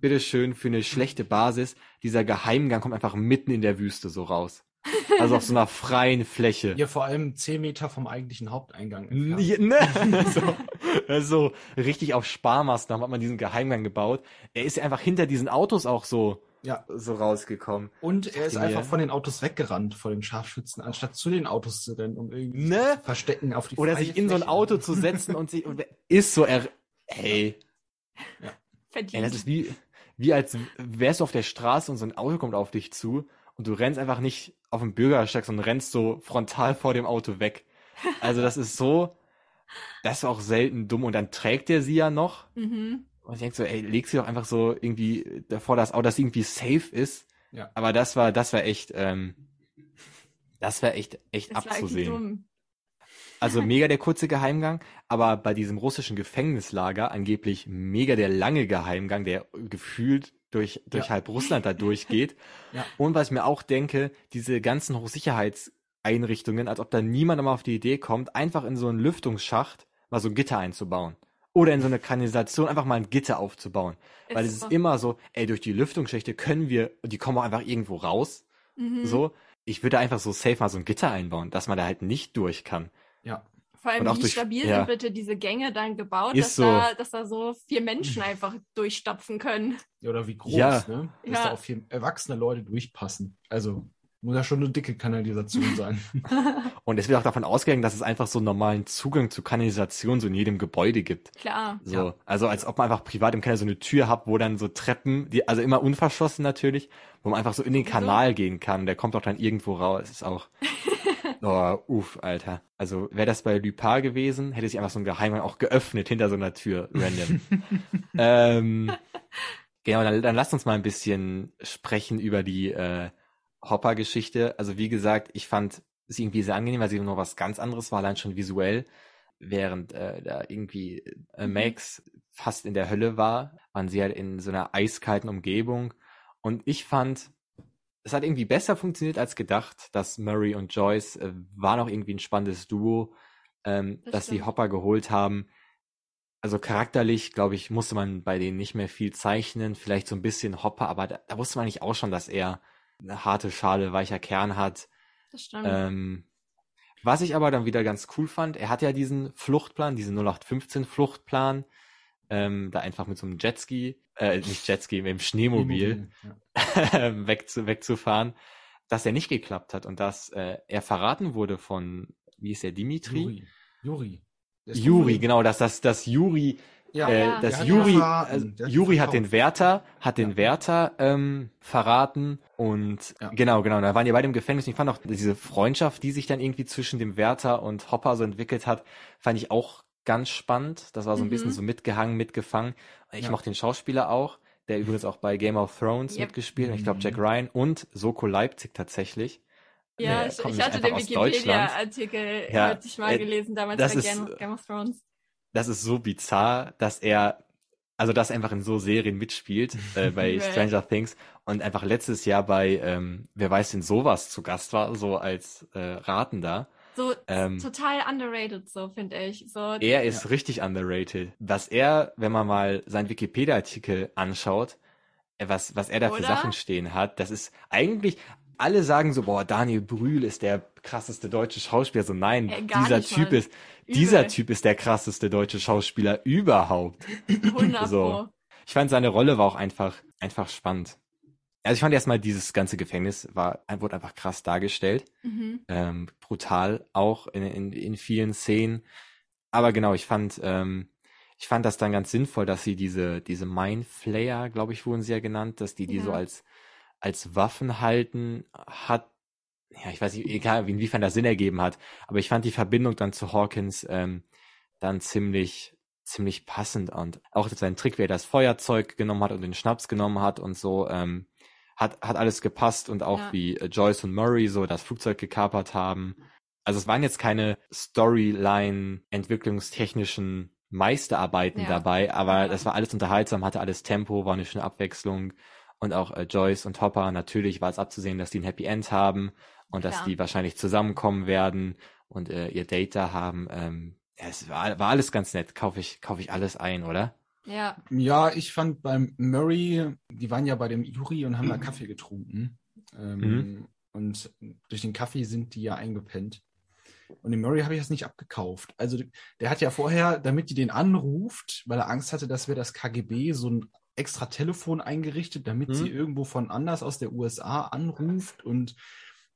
S1: bitteschön, für eine schlechte Basis, dieser Geheimgang kommt einfach mitten in der Wüste so raus. Also auf so einer freien Fläche.
S3: Ja, vor allem zehn Meter vom eigentlichen Haupteingang.
S1: Ja, ne? so, also richtig auf Sparmaßnahmen hat man diesen Geheimgang gebaut. Er ist einfach hinter diesen Autos auch so, ja. so rausgekommen.
S3: Und er ist einfach von den Autos weggerannt, vor den Scharfschützen, anstatt zu den Autos zu rennen, um irgendwie ne? zu verstecken auf die
S1: Oder sich in Fläche. so ein Auto zu setzen und sich, und ist so, er, ey. Ja. Verdient. Ey, das ist wie, wie als wärst du auf der Straße und so ein Auto kommt auf dich zu und du rennst einfach nicht auf dem Bürgersteig, sondern rennst so frontal vor dem Auto weg. Also das ist so, das ist auch selten dumm und dann trägt er sie ja noch. Mhm. Und ich denke so, ey, leg sie doch einfach so irgendwie davor, dass auch das irgendwie safe ist. Ja. Aber das war, das war echt, ähm, das war echt, echt das abzusehen. Also mega der kurze Geheimgang, aber bei diesem russischen Gefängnislager angeblich mega der lange Geheimgang, der gefühlt durch, durch ja. halb Russland da durchgeht. ja. Und was ich mir auch denke, diese ganzen Hochsicherheitseinrichtungen, als ob da niemand mal auf die Idee kommt, einfach in so einen Lüftungsschacht mal so ein Gitter einzubauen. Oder in so eine Kanalisation einfach mal ein Gitter aufzubauen. Ist Weil es ist immer so, ey, durch die Lüftungsschächte können wir, die kommen auch einfach irgendwo raus. Mhm. So. Ich würde einfach so safe mal so ein Gitter einbauen, dass man da halt nicht durch kann.
S3: Ja.
S2: Vor allem, wie durch, stabil ja. sind bitte diese Gänge dann gebaut, dass, so. da, dass da so vier Menschen einfach durchstapfen können.
S3: Ja, oder wie groß, ja. ne? Dass ja. da auch vier erwachsene Leute durchpassen. Also muss ja schon eine dicke Kanalisation sein.
S1: Und es wird auch davon ausgegangen, dass es einfach so einen normalen Zugang zu Kanalisation so in jedem Gebäude gibt.
S2: Klar.
S1: So, ja. also als ob man einfach privat im Keller so eine Tür hat, wo dann so Treppen, die, also immer unverschlossen natürlich, wo man einfach so in den Kanal so. gehen kann. Der kommt auch dann irgendwo raus. Das ist auch. Oh, uff, Alter. Also wäre das bei Lupin gewesen, hätte sich einfach so ein Geheimgang auch geöffnet hinter so einer Tür, random. ähm, genau, dann, dann lasst uns mal ein bisschen sprechen über die äh, Hopper-Geschichte. Also wie gesagt, ich fand sie irgendwie sehr angenehm, weil sie noch was ganz anderes war, allein schon visuell. Während äh, da irgendwie äh, mhm. Max fast in der Hölle war, waren sie halt in so einer eiskalten Umgebung. Und ich fand, es hat irgendwie besser funktioniert als gedacht, dass Murray und Joyce äh, war noch irgendwie ein spannendes Duo, ähm, das dass stimmt. die Hopper geholt haben. Also charakterlich, glaube ich, musste man bei denen nicht mehr viel zeichnen, vielleicht so ein bisschen Hopper, aber da, da wusste man nicht auch schon, dass er eine harte Schale, weicher Kern hat.
S2: Das stimmt.
S1: Ähm, was ich aber dann wieder ganz cool fand, er hat ja diesen Fluchtplan, diesen 0815 Fluchtplan, ähm, da einfach mit so einem Jetski, äh, nicht Jetski, mit dem Schneemobil ja. weg wegzufahren, dass er nicht geklappt hat und dass äh, er verraten wurde von, wie ist der, Dimitri?
S3: Juri. Juri.
S1: Juri, genau, dass das, dass Juri, ja, äh, ja. dass Juri, äh, Juri hat den Wärter, hat den Wärter ähm, verraten und ja. genau, genau, da waren die beide im Gefängnis. Und ich fand auch diese Freundschaft, die sich dann irgendwie zwischen dem Wärter und Hopper so entwickelt hat, fand ich auch ganz spannend. Das war so ein mhm. bisschen so mitgehangen, mitgefangen. Ich ja. mochte den Schauspieler auch, der übrigens auch bei Game of Thrones yep. mitgespielt. Mhm. Ich glaube Jack Ryan und Soko Leipzig tatsächlich.
S2: Ja, ich, ich hatte den Wikipedia-Artikel ja, heute mal äh, gelesen, damals bei ist, Game of Thrones.
S1: Das ist so bizarr, dass er, also dass er einfach in so Serien mitspielt, äh, bei Stranger Things und einfach letztes Jahr bei, ähm, wer weiß denn sowas zu Gast war, so als äh, Ratender.
S2: So ähm, total underrated, so finde ich. So,
S1: er ist ja. richtig underrated. Was er, wenn man mal seinen Wikipedia-Artikel anschaut, äh, was, was er da Oder? für Sachen stehen hat, das ist eigentlich, alle sagen so, boah, Daniel Brühl ist der krasseste deutsche Schauspieler. So, nein, Ey, dieser Typ mal. ist, Übel. dieser Typ ist der krasseste deutsche Schauspieler überhaupt. 100 so. Ich fand seine Rolle war auch einfach, einfach spannend. also ich fand erstmal dieses ganze Gefängnis war, wurde einfach krass dargestellt. Mhm. Ähm, brutal auch in, in, in vielen Szenen. Aber genau, ich fand, ähm, ich fand das dann ganz sinnvoll, dass sie diese, diese Mindflayer, glaube ich, wurden sie ja genannt, dass die die ja. so als, als Waffen halten hat. Ja, ich weiß nicht, egal, inwiefern das Sinn ergeben hat. Aber ich fand die Verbindung dann zu Hawkins ähm, dann ziemlich, ziemlich passend und auch sein Trick, wie er das Feuerzeug genommen hat und den Schnaps genommen hat und so, ähm, hat, hat alles gepasst und auch ja. wie äh, Joyce und Murray so das Flugzeug gekapert haben. Also es waren jetzt keine Storyline-entwicklungstechnischen Meisterarbeiten ja. dabei, aber das war alles unterhaltsam, hatte alles Tempo, war eine schöne Abwechslung. Und auch äh, Joyce und Hopper, natürlich war es abzusehen, dass die ein Happy End haben und Klar. dass die wahrscheinlich zusammenkommen werden und äh, ihr Date da haben. Ähm, ja, es war, war alles ganz nett. Kaufe ich, kaufe ich alles ein, oder?
S2: Ja.
S3: Ja, ich fand beim Murray, die waren ja bei dem Juri und haben da Kaffee getrunken. Ähm, mhm. Und durch den Kaffee sind die ja eingepennt. Und dem Murray habe ich das nicht abgekauft. Also der hat ja vorher, damit die den anruft, weil er Angst hatte, dass wir das KGB so ein extra Telefon eingerichtet, damit mhm. sie irgendwo von anders aus der USA anruft und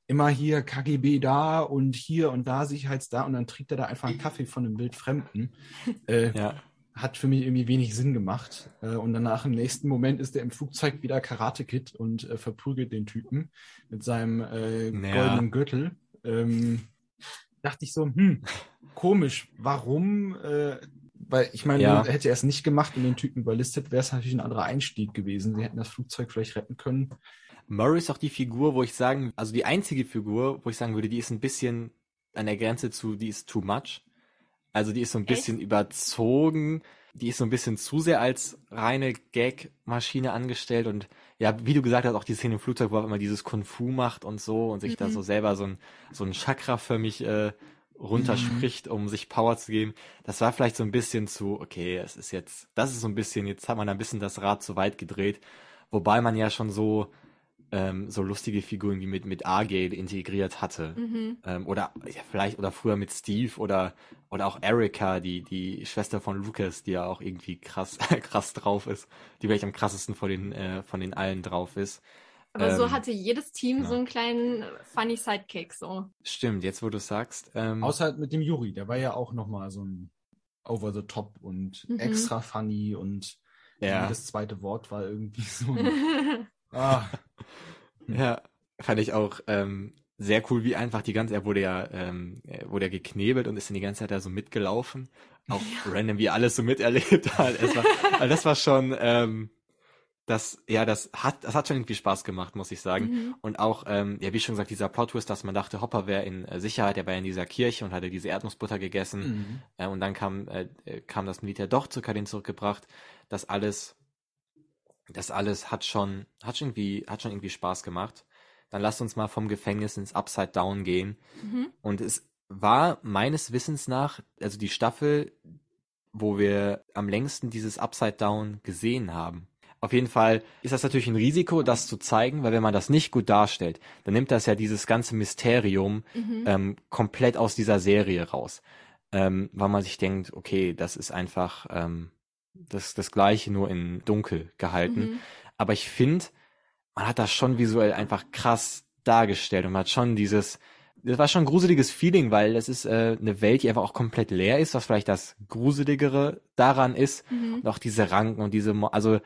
S3: immer hier KGB da und hier und da Sicherheits da und dann trinkt er da einfach einen Kaffee von einem Wildfremden. Äh, ja hat für mich irgendwie wenig Sinn gemacht. Äh, und danach im nächsten Moment ist er im Flugzeug wieder Karate Kid und äh, verprügelt den Typen mit seinem äh, naja. goldenen Gürtel. Ähm, dachte ich so, hm, komisch, warum? Äh, weil ich meine, ja. hätte er es nicht gemacht und den Typen überlistet, wäre es natürlich ein anderer Einstieg gewesen. Sie hätten das Flugzeug vielleicht retten können.
S1: Murray ist auch die Figur, wo ich sagen, also die einzige Figur, wo ich sagen würde, die ist ein bisschen an der Grenze zu, die ist too much. Also die ist so ein bisschen Echt? überzogen. Die ist so ein bisschen zu sehr als reine Gag-Maschine angestellt und ja, wie du gesagt hast, auch die Szene im Flugzeug, wo er immer dieses Kung Fu macht und so und sich mhm. da so selber so ein, so ein Chakra für mich äh, runterspricht, mhm. um sich Power zu geben. Das war vielleicht so ein bisschen zu, okay, es ist jetzt, das ist so ein bisschen, jetzt hat man ein bisschen das Rad zu weit gedreht. Wobei man ja schon so ähm, so lustige Figuren wie mit, mit Argale integriert hatte. Mhm. Ähm, oder ja, vielleicht, oder früher mit Steve oder, oder auch Erika, die, die Schwester von Lucas, die ja auch irgendwie krass, krass drauf ist, die vielleicht am krassesten von den, äh, von den allen drauf ist.
S2: Aber ähm, so hatte jedes Team ja. so einen kleinen funny Sidekick, so.
S1: Stimmt, jetzt wo du sagst.
S3: Ähm, Außer mit dem Juri, der war ja auch nochmal so ein over the top und mhm. extra funny und ja. das zweite Wort war irgendwie so.
S1: ah, ja, fand ich auch ähm, sehr cool, wie einfach die ganze, er wurde ja, ähm, er wurde ja geknebelt und ist dann die ganze Zeit da so mitgelaufen. Auch ja. random, wie alles so miterlebt hat. Es war, also das war schon, ähm, das, ja, das hat, das hat schon irgendwie Spaß gemacht, muss ich sagen. Mhm. Und auch, ähm, ja, wie schon gesagt, dieser Plot-Twist, dass man dachte, Hopper wäre in äh, Sicherheit, er war in dieser Kirche und hatte diese Erdnussbutter gegessen. Mhm. Äh, und dann kam, äh, kam das Militär doch zu Kadin zurückgebracht. Das alles das alles hat schon, hat schon irgendwie, hat schon irgendwie Spaß gemacht. Dann lasst uns mal vom Gefängnis ins Upside Down gehen. Mhm. Und es war meines Wissens nach, also die Staffel, wo wir am längsten dieses Upside Down gesehen haben. Auf jeden Fall ist das natürlich ein Risiko, das zu zeigen, weil wenn man das nicht gut darstellt, dann nimmt das ja dieses ganze Mysterium mhm. ähm, komplett aus dieser Serie raus. Ähm, weil man sich denkt, okay, das ist einfach, ähm, das, das gleiche nur in dunkel gehalten. Mhm. Aber ich finde, man hat das schon visuell einfach krass dargestellt und man hat schon dieses, das war schon ein gruseliges Feeling, weil das ist äh, eine Welt, die einfach auch komplett leer ist, was vielleicht das Gruseligere daran ist. Mhm. Und auch diese Ranken und diese, Mo also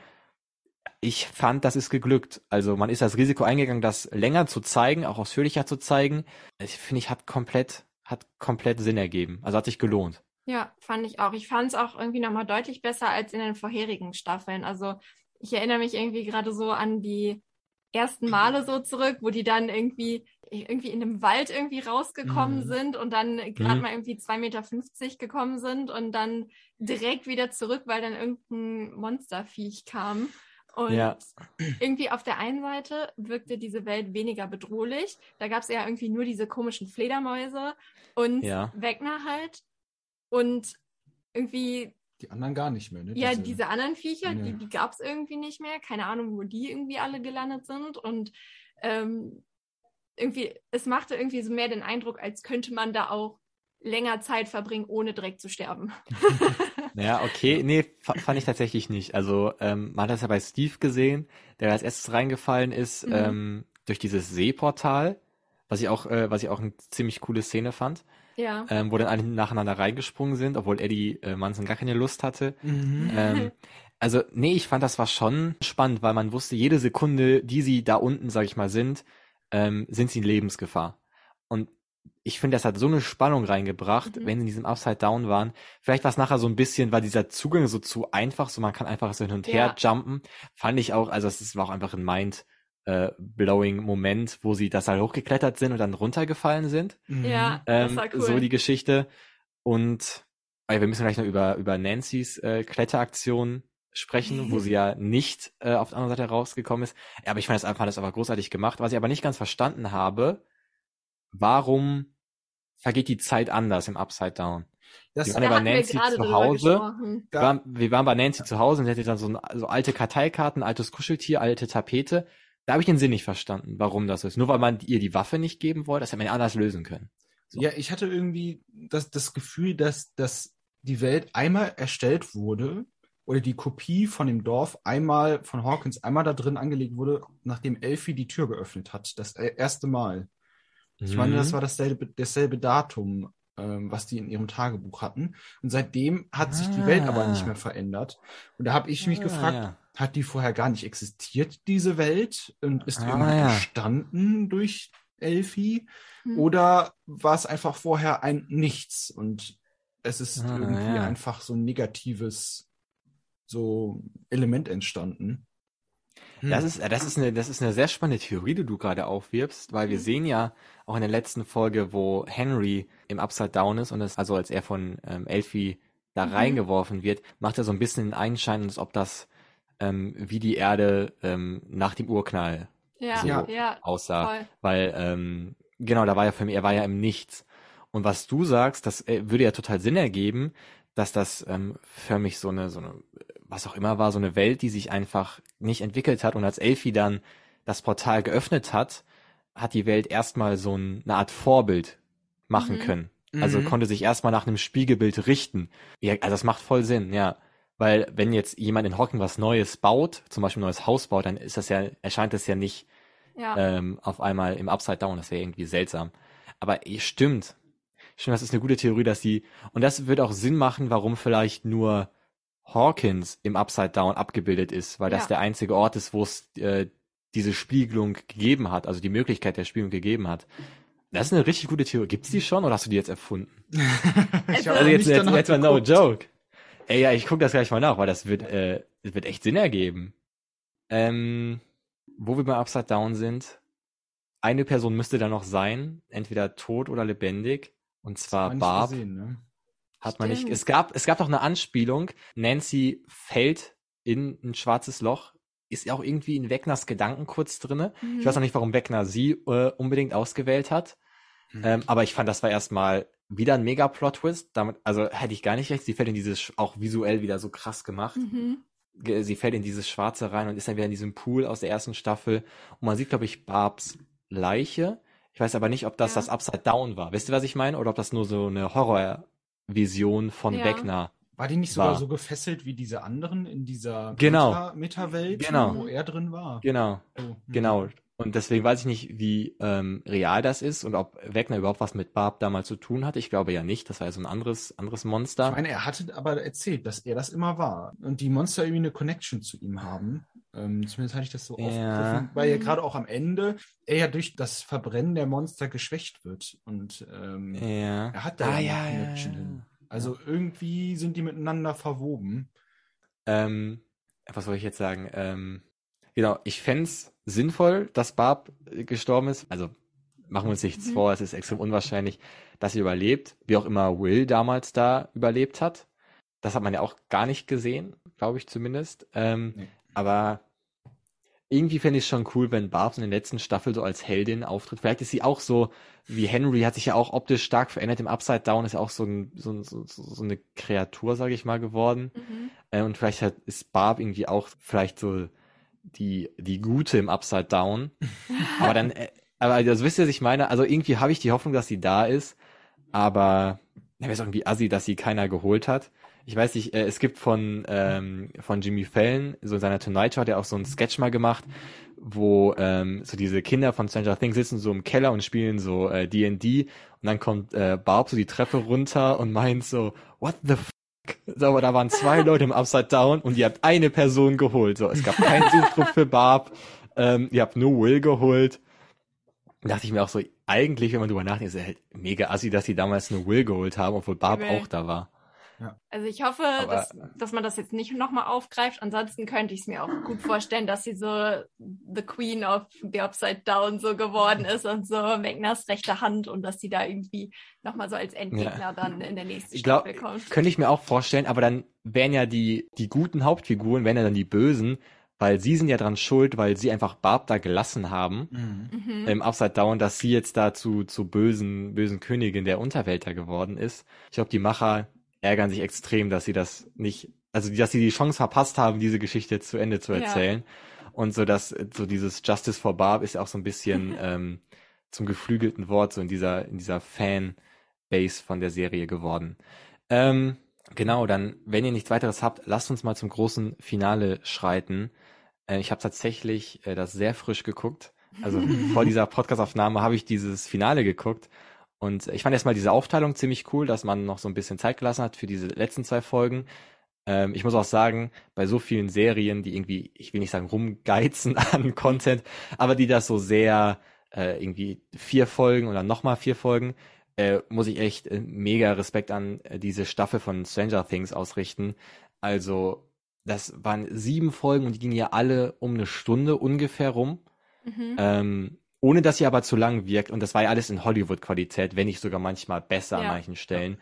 S1: ich fand, das ist geglückt. Also man ist das Risiko eingegangen, das länger zu zeigen, auch ausführlicher zu zeigen. Ich finde, ich hat komplett, hat komplett Sinn ergeben. Also hat sich gelohnt.
S2: Ja, fand ich auch. Ich fand es auch irgendwie nochmal deutlich besser als in den vorherigen Staffeln. Also ich erinnere mich irgendwie gerade so an die ersten Male so zurück, wo die dann irgendwie irgendwie in dem Wald irgendwie rausgekommen mhm. sind und dann gerade mhm. mal irgendwie 2,50 Meter gekommen sind und dann direkt wieder zurück, weil dann irgendein Monsterviech kam. Und ja. irgendwie auf der einen Seite wirkte diese Welt weniger bedrohlich. Da gab es ja irgendwie nur diese komischen Fledermäuse und ja. Wegner halt, und irgendwie.
S3: Die anderen gar nicht mehr, ne?
S2: Ja, diese, diese anderen Viecher, ja. die, die gab es irgendwie nicht mehr. Keine Ahnung, wo die irgendwie alle gelandet sind. Und ähm, irgendwie, es machte irgendwie so mehr den Eindruck, als könnte man da auch länger Zeit verbringen, ohne direkt zu sterben.
S1: Ja, okay. Nee, fand ich tatsächlich nicht. Also, ähm, man hat das ja bei Steve gesehen, der als erstes reingefallen ist, mhm. ähm, durch dieses Seeportal, was ich auch, äh, was ich auch eine ziemlich coole Szene fand.
S2: Ja.
S1: Ähm, wo dann alle nacheinander reingesprungen sind, obwohl Eddie äh, Manson gar keine Lust hatte. Mhm. Ähm, also, nee, ich fand das war schon spannend, weil man wusste, jede Sekunde, die sie da unten, sag ich mal, sind, ähm, sind sie in Lebensgefahr. Und ich finde, das hat so eine Spannung reingebracht, mhm. wenn sie in diesem Upside Down waren. Vielleicht war es nachher so ein bisschen, war dieser Zugang so zu einfach, so man kann einfach so hin und her ja. jumpen. Fand ich auch, also es war auch einfach ein Mind äh, blowing Moment, wo sie das halt hochgeklettert sind und dann runtergefallen sind.
S2: Mhm. Ja,
S1: ähm, das war cool. So die Geschichte. Und äh, wir müssen gleich noch über, über Nancy's äh, Kletteraktion sprechen, wo sie ja nicht äh, auf der anderen Seite rausgekommen ist. Ja, aber ich fand das einfach das aber großartig gemacht. Was ich aber nicht ganz verstanden habe, warum vergeht die Zeit anders im Upside Down? Das wir waren ja bei Nancy zu Hause. Wir waren, wir waren, bei Nancy zu Hause und sie hatte dann so, so alte Karteikarten, altes Kuscheltier, alte Tapete. Da habe ich den Sinn nicht verstanden, warum das ist. Nur weil man ihr die Waffe nicht geben wollte, das hätte man ja anders lösen können.
S3: So. Ja, ich hatte irgendwie das, das Gefühl, dass, dass die Welt einmal erstellt wurde oder die Kopie von dem Dorf einmal von Hawkins einmal da drin angelegt wurde, nachdem Elfie die Tür geöffnet hat. Das e-, erste Mal. Ich meine, das mhm. war dasselbe, dasselbe Datum, ähm, was die in ihrem Tagebuch hatten. Und seitdem hat ah. sich die Welt aber nicht ah. mehr verändert. Und da habe ich mich ah, gefragt, ja. hat die vorher gar nicht existiert, diese Welt? Und ist ah, irgendwie ja. entstanden durch Elfie? Hm. Oder war es einfach vorher ein Nichts? Und es ist ah, irgendwie ja. einfach so ein negatives so Element entstanden.
S1: Das hm. ist, das ist eine, das ist eine sehr spannende Theorie, die du gerade aufwirbst, weil wir hm. sehen ja auch in der letzten Folge, wo Henry im Upside Down ist und es, also als er von ähm, Elfie da mhm. reingeworfen wird, macht er so ein bisschen den Einschein, als ob das ähm, wie die Erde ähm, nach dem Urknall
S2: ja,
S1: so
S2: ja,
S1: aussah. Voll. Weil, ähm, genau, da war ja für mich, er war ja im Nichts. Und was du sagst, das äh, würde ja total Sinn ergeben, dass das ähm, für mich so eine, so eine was auch immer war, so eine Welt, die sich einfach nicht entwickelt hat. Und als Elfie dann das Portal geöffnet hat, hat die Welt erstmal so ein, eine Art Vorbild machen mhm. können. Also mhm. konnte sich erstmal nach einem Spiegelbild richten. Ja, also das macht voll Sinn, ja. Weil wenn jetzt jemand in Hocken was Neues baut, zum Beispiel ein neues Haus baut, dann ist das ja, erscheint das ja nicht ja. Ähm, auf einmal im Upside Down. Das wäre irgendwie seltsam. Aber eh, stimmt. Stimmt, das ist eine gute Theorie, dass die, und das wird auch Sinn machen, warum vielleicht nur Hawkins im Upside Down abgebildet ist, weil ja. das der einzige Ort ist, wo es äh, diese Spiegelung gegeben hat, also die Möglichkeit der Spiegelung gegeben hat. Das ist eine richtig gute Theorie. Gibt's die schon oder hast du die jetzt erfunden? also jetzt, jetzt, jetzt mal no joke. Ey, ja, ich guck das gleich mal nach, weil das wird, äh, das wird echt Sinn ergeben. Ähm, wo wir beim Upside Down sind, eine Person müsste da noch sein, entweder tot oder lebendig, und zwar Barb. Gesehen, ne? Hat Stimmt. man nicht. Es gab, es gab doch eine Anspielung. Nancy fällt in ein schwarzes Loch. Ist auch irgendwie in Wegners Gedanken kurz drinne. Mhm. Ich weiß noch nicht, warum Wegner sie äh, unbedingt ausgewählt hat. Mhm. Ähm, aber ich fand, das war erstmal wieder ein mega Plot-Twist. Damit, also hätte ich gar nicht recht. Sie fällt in dieses, auch visuell wieder so krass gemacht. Mhm. Sie fällt in dieses Schwarze rein und ist dann wieder in diesem Pool aus der ersten Staffel. Und man sieht, glaube ich, Barbs Leiche. Ich weiß aber nicht, ob das ja. das Upside Down war. Wisst ihr, was ich meine? Oder ob das nur so eine Horror Vision von ja. Wegner.
S3: War die nicht sogar war. so gefesselt wie diese anderen in dieser
S1: genau.
S3: Meta-Welt,
S1: genau.
S3: wo er drin war?
S1: Genau, oh, hm. genau. Und deswegen weiß ich nicht, wie ähm, real das ist und ob Wegner überhaupt was mit Barb damals zu tun hatte. Ich glaube ja nicht. Das war ja so ein anderes, anderes Monster.
S3: Ich meine, er hatte aber erzählt, dass er das immer war. Und die Monster irgendwie eine Connection zu ihm haben. Ähm, zumindest hatte ich das so ja. aufgegriffen, weil ja gerade auch am Ende er ja durch das Verbrennen der Monster geschwächt wird. Und ähm,
S1: ja.
S3: er hat da ah, ja, eine Connection hin. Also irgendwie sind die miteinander verwoben.
S1: Ähm, was soll ich jetzt sagen? Ähm, genau, ich fände sinnvoll, dass Barb gestorben ist. Also machen wir uns nichts mhm. vor, es ist extrem unwahrscheinlich, dass sie überlebt. Wie auch immer Will damals da überlebt hat. Das hat man ja auch gar nicht gesehen, glaube ich zumindest. Ähm, nee. Aber irgendwie fände ich es schon cool, wenn Barbs in der letzten Staffel so als Heldin auftritt. Vielleicht ist sie auch so, wie Henry hat sich ja auch optisch stark verändert. Im Upside Down ist ja auch so, ein, so, so, so eine Kreatur, sage ich mal, geworden. Mhm. Äh, und vielleicht hat, ist Barb irgendwie auch vielleicht so die, die Gute im Upside Down. aber dann, äh, aber das wisst ihr, was ich meine? Also irgendwie habe ich die Hoffnung, dass sie da ist. Aber ja, ist irgendwie assi, dass sie keiner geholt hat. ich weiß nicht, äh, es gibt von, ähm, von Jimmy Fallon, so in seiner Tonight Show, der auch so einen Sketch mal gemacht, wo ähm, so diese Kinder von Stranger Things sitzen so im Keller und spielen so äh, D&D und dann kommt äh, Barb so die Treppe runter und meint so, what the? So, aber da waren zwei Leute im Upside Down und ihr habt eine Person geholt. So, es gab keinen Suchtrupp für Barb, ähm, ihr habt nur Will geholt. Da dachte ich mir auch so, eigentlich, wenn man drüber nachdenkt, ist es halt mega assi, dass sie damals nur Will geholt haben, obwohl Barb auch da war.
S2: Ja. Also ich hoffe, Aber, dass, dass man das jetzt nicht nochmal aufgreift. Ansonsten könnte ich es mir auch gut vorstellen, dass sie so the Queen of the Upside Down so geworden ist und so Magners rechte Hand und dass sie da irgendwie nochmal so als Endgegner ja. dann in der nächsten ich glaub, Staffel kommt.
S1: Könnte ich mir auch vorstellen, aber dann wären ja die, die guten Hauptfiguren, wären ja dann die Bösen, weil sie sind ja dran schuld, weil sie einfach Barb da gelassen haben mhm. im Upside Down, dass sie jetzt da zu, zu bösen, bösen Königin der Unterwelter geworden ist. Ich glaube, die Macher ärgern sich extrem, dass sie das nicht, also dass sie die Chance verpasst haben, diese Geschichte zu Ende zu erzählen. Ja. Und so dass so dieses Justice for Barb ist ja auch so ein bisschen ähm, zum geflügelten Wort so in dieser in dieser Fan-Base von der Serie geworden. Ähm, genau, dann wenn ihr nichts weiteres habt, lasst uns mal zum großen Finale schreiten. Äh, ich habe tatsächlich äh, das sehr frisch geguckt. Also vor dieser Podcastaufnahme habe ich dieses Finale geguckt und ich fand erstmal diese Aufteilung ziemlich cool, dass man noch so ein bisschen Zeit gelassen hat für diese letzten zwei Folgen. Ähm, ich muss auch sagen, bei so vielen Serien, die irgendwie, ich will nicht sagen rumgeizen an Content, aber die das so sehr äh, irgendwie vier Folgen oder nochmal vier Folgen, äh, muss ich echt äh, mega Respekt an äh, diese Staffel von Stranger Things ausrichten. Also, das waren sieben Folgen und die gingen ja alle um eine Stunde ungefähr rum. Mhm. Ähm, ohne dass sie aber zu lang wirkt. Und das war ja alles in Hollywood-Qualität, wenn nicht sogar manchmal besser ja. an manchen Stellen.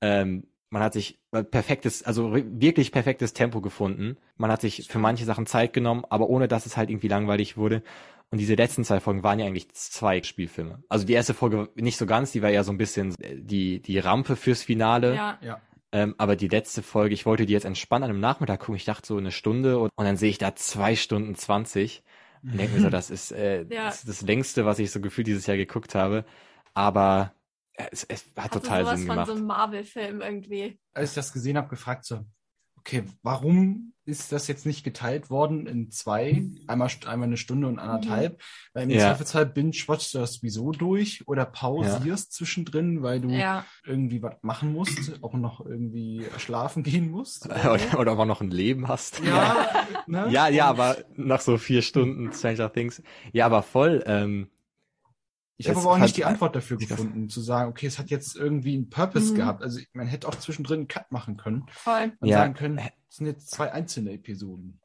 S1: Ähm, man hat sich perfektes, also wirklich perfektes Tempo gefunden. Man hat sich für manche Sachen Zeit genommen, aber ohne dass es halt irgendwie langweilig wurde. Und diese letzten zwei Folgen waren ja eigentlich zwei Spielfilme. Also die erste Folge nicht so ganz, die war ja so ein bisschen die, die Rampe fürs Finale. Ja. ja. Ähm, aber die letzte Folge, ich wollte die jetzt entspannt an einem Nachmittag gucken. Ich dachte so eine Stunde und, und dann sehe ich da zwei Stunden zwanzig. Und denke mir so, das ist, äh, ja. das, ist das längste, was ich so gefühlt dieses Jahr geguckt habe. Aber es, es hat, hat total Sinn gemacht. von so einem
S2: Marvel-Film irgendwie.
S3: Als ich das gesehen habe, gefragt so, okay, warum ist das jetzt nicht geteilt worden in zwei, einmal, einmal eine Stunde und anderthalb? Mhm. Weil im ja. Zweifelsfall binge-watchst du das sowieso durch oder pausierst ja. zwischendrin, weil du ja. irgendwie was machen musst, auch noch irgendwie schlafen gehen musst.
S1: Oder, oder auch noch ein Leben hast. Ja, ne? ja, ja, aber nach so vier Stunden Stranger Things. Ja, aber voll, ähm,
S3: ich habe aber auch nicht die Antwort dafür gefunden, zu sagen, okay, es hat jetzt irgendwie einen Purpose mhm. gehabt. Also man hätte auch zwischendrin einen Cut machen können Voll. und ja. sagen können, es sind jetzt zwei einzelne Episoden.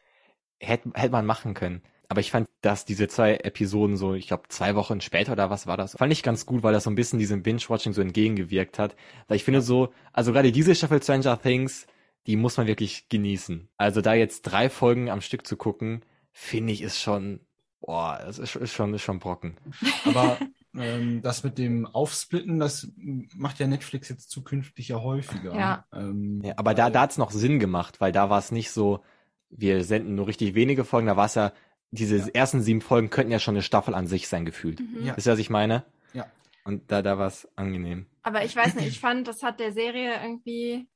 S1: Hätte, hätte man machen können. Aber ich fand, dass diese zwei Episoden so, ich glaube, zwei Wochen später oder was war das, fand ich ganz gut, weil das so ein bisschen diesem Binge-Watching so entgegengewirkt hat. Weil ich finde so, also gerade diese Staffel Stranger Things, die muss man wirklich genießen. Also da jetzt drei Folgen am Stück zu gucken, finde ich ist schon, boah, es ist, ist schon, ist schon Brocken.
S3: Aber ähm, das mit dem Aufsplitten, das macht ja Netflix jetzt zukünftig ja häufiger.
S2: Ja. Ähm,
S1: ja aber da, da hat es noch Sinn gemacht, weil da war es nicht so, wir senden nur richtig wenige Folgen, da war es ja, diese ja. ersten sieben Folgen könnten ja schon eine Staffel an sich sein gefühlt. Mhm. Ja. Ist ja, was ich meine?
S3: Ja.
S1: Und da, da war es angenehm.
S2: Aber ich weiß nicht, ich fand, das hat der Serie irgendwie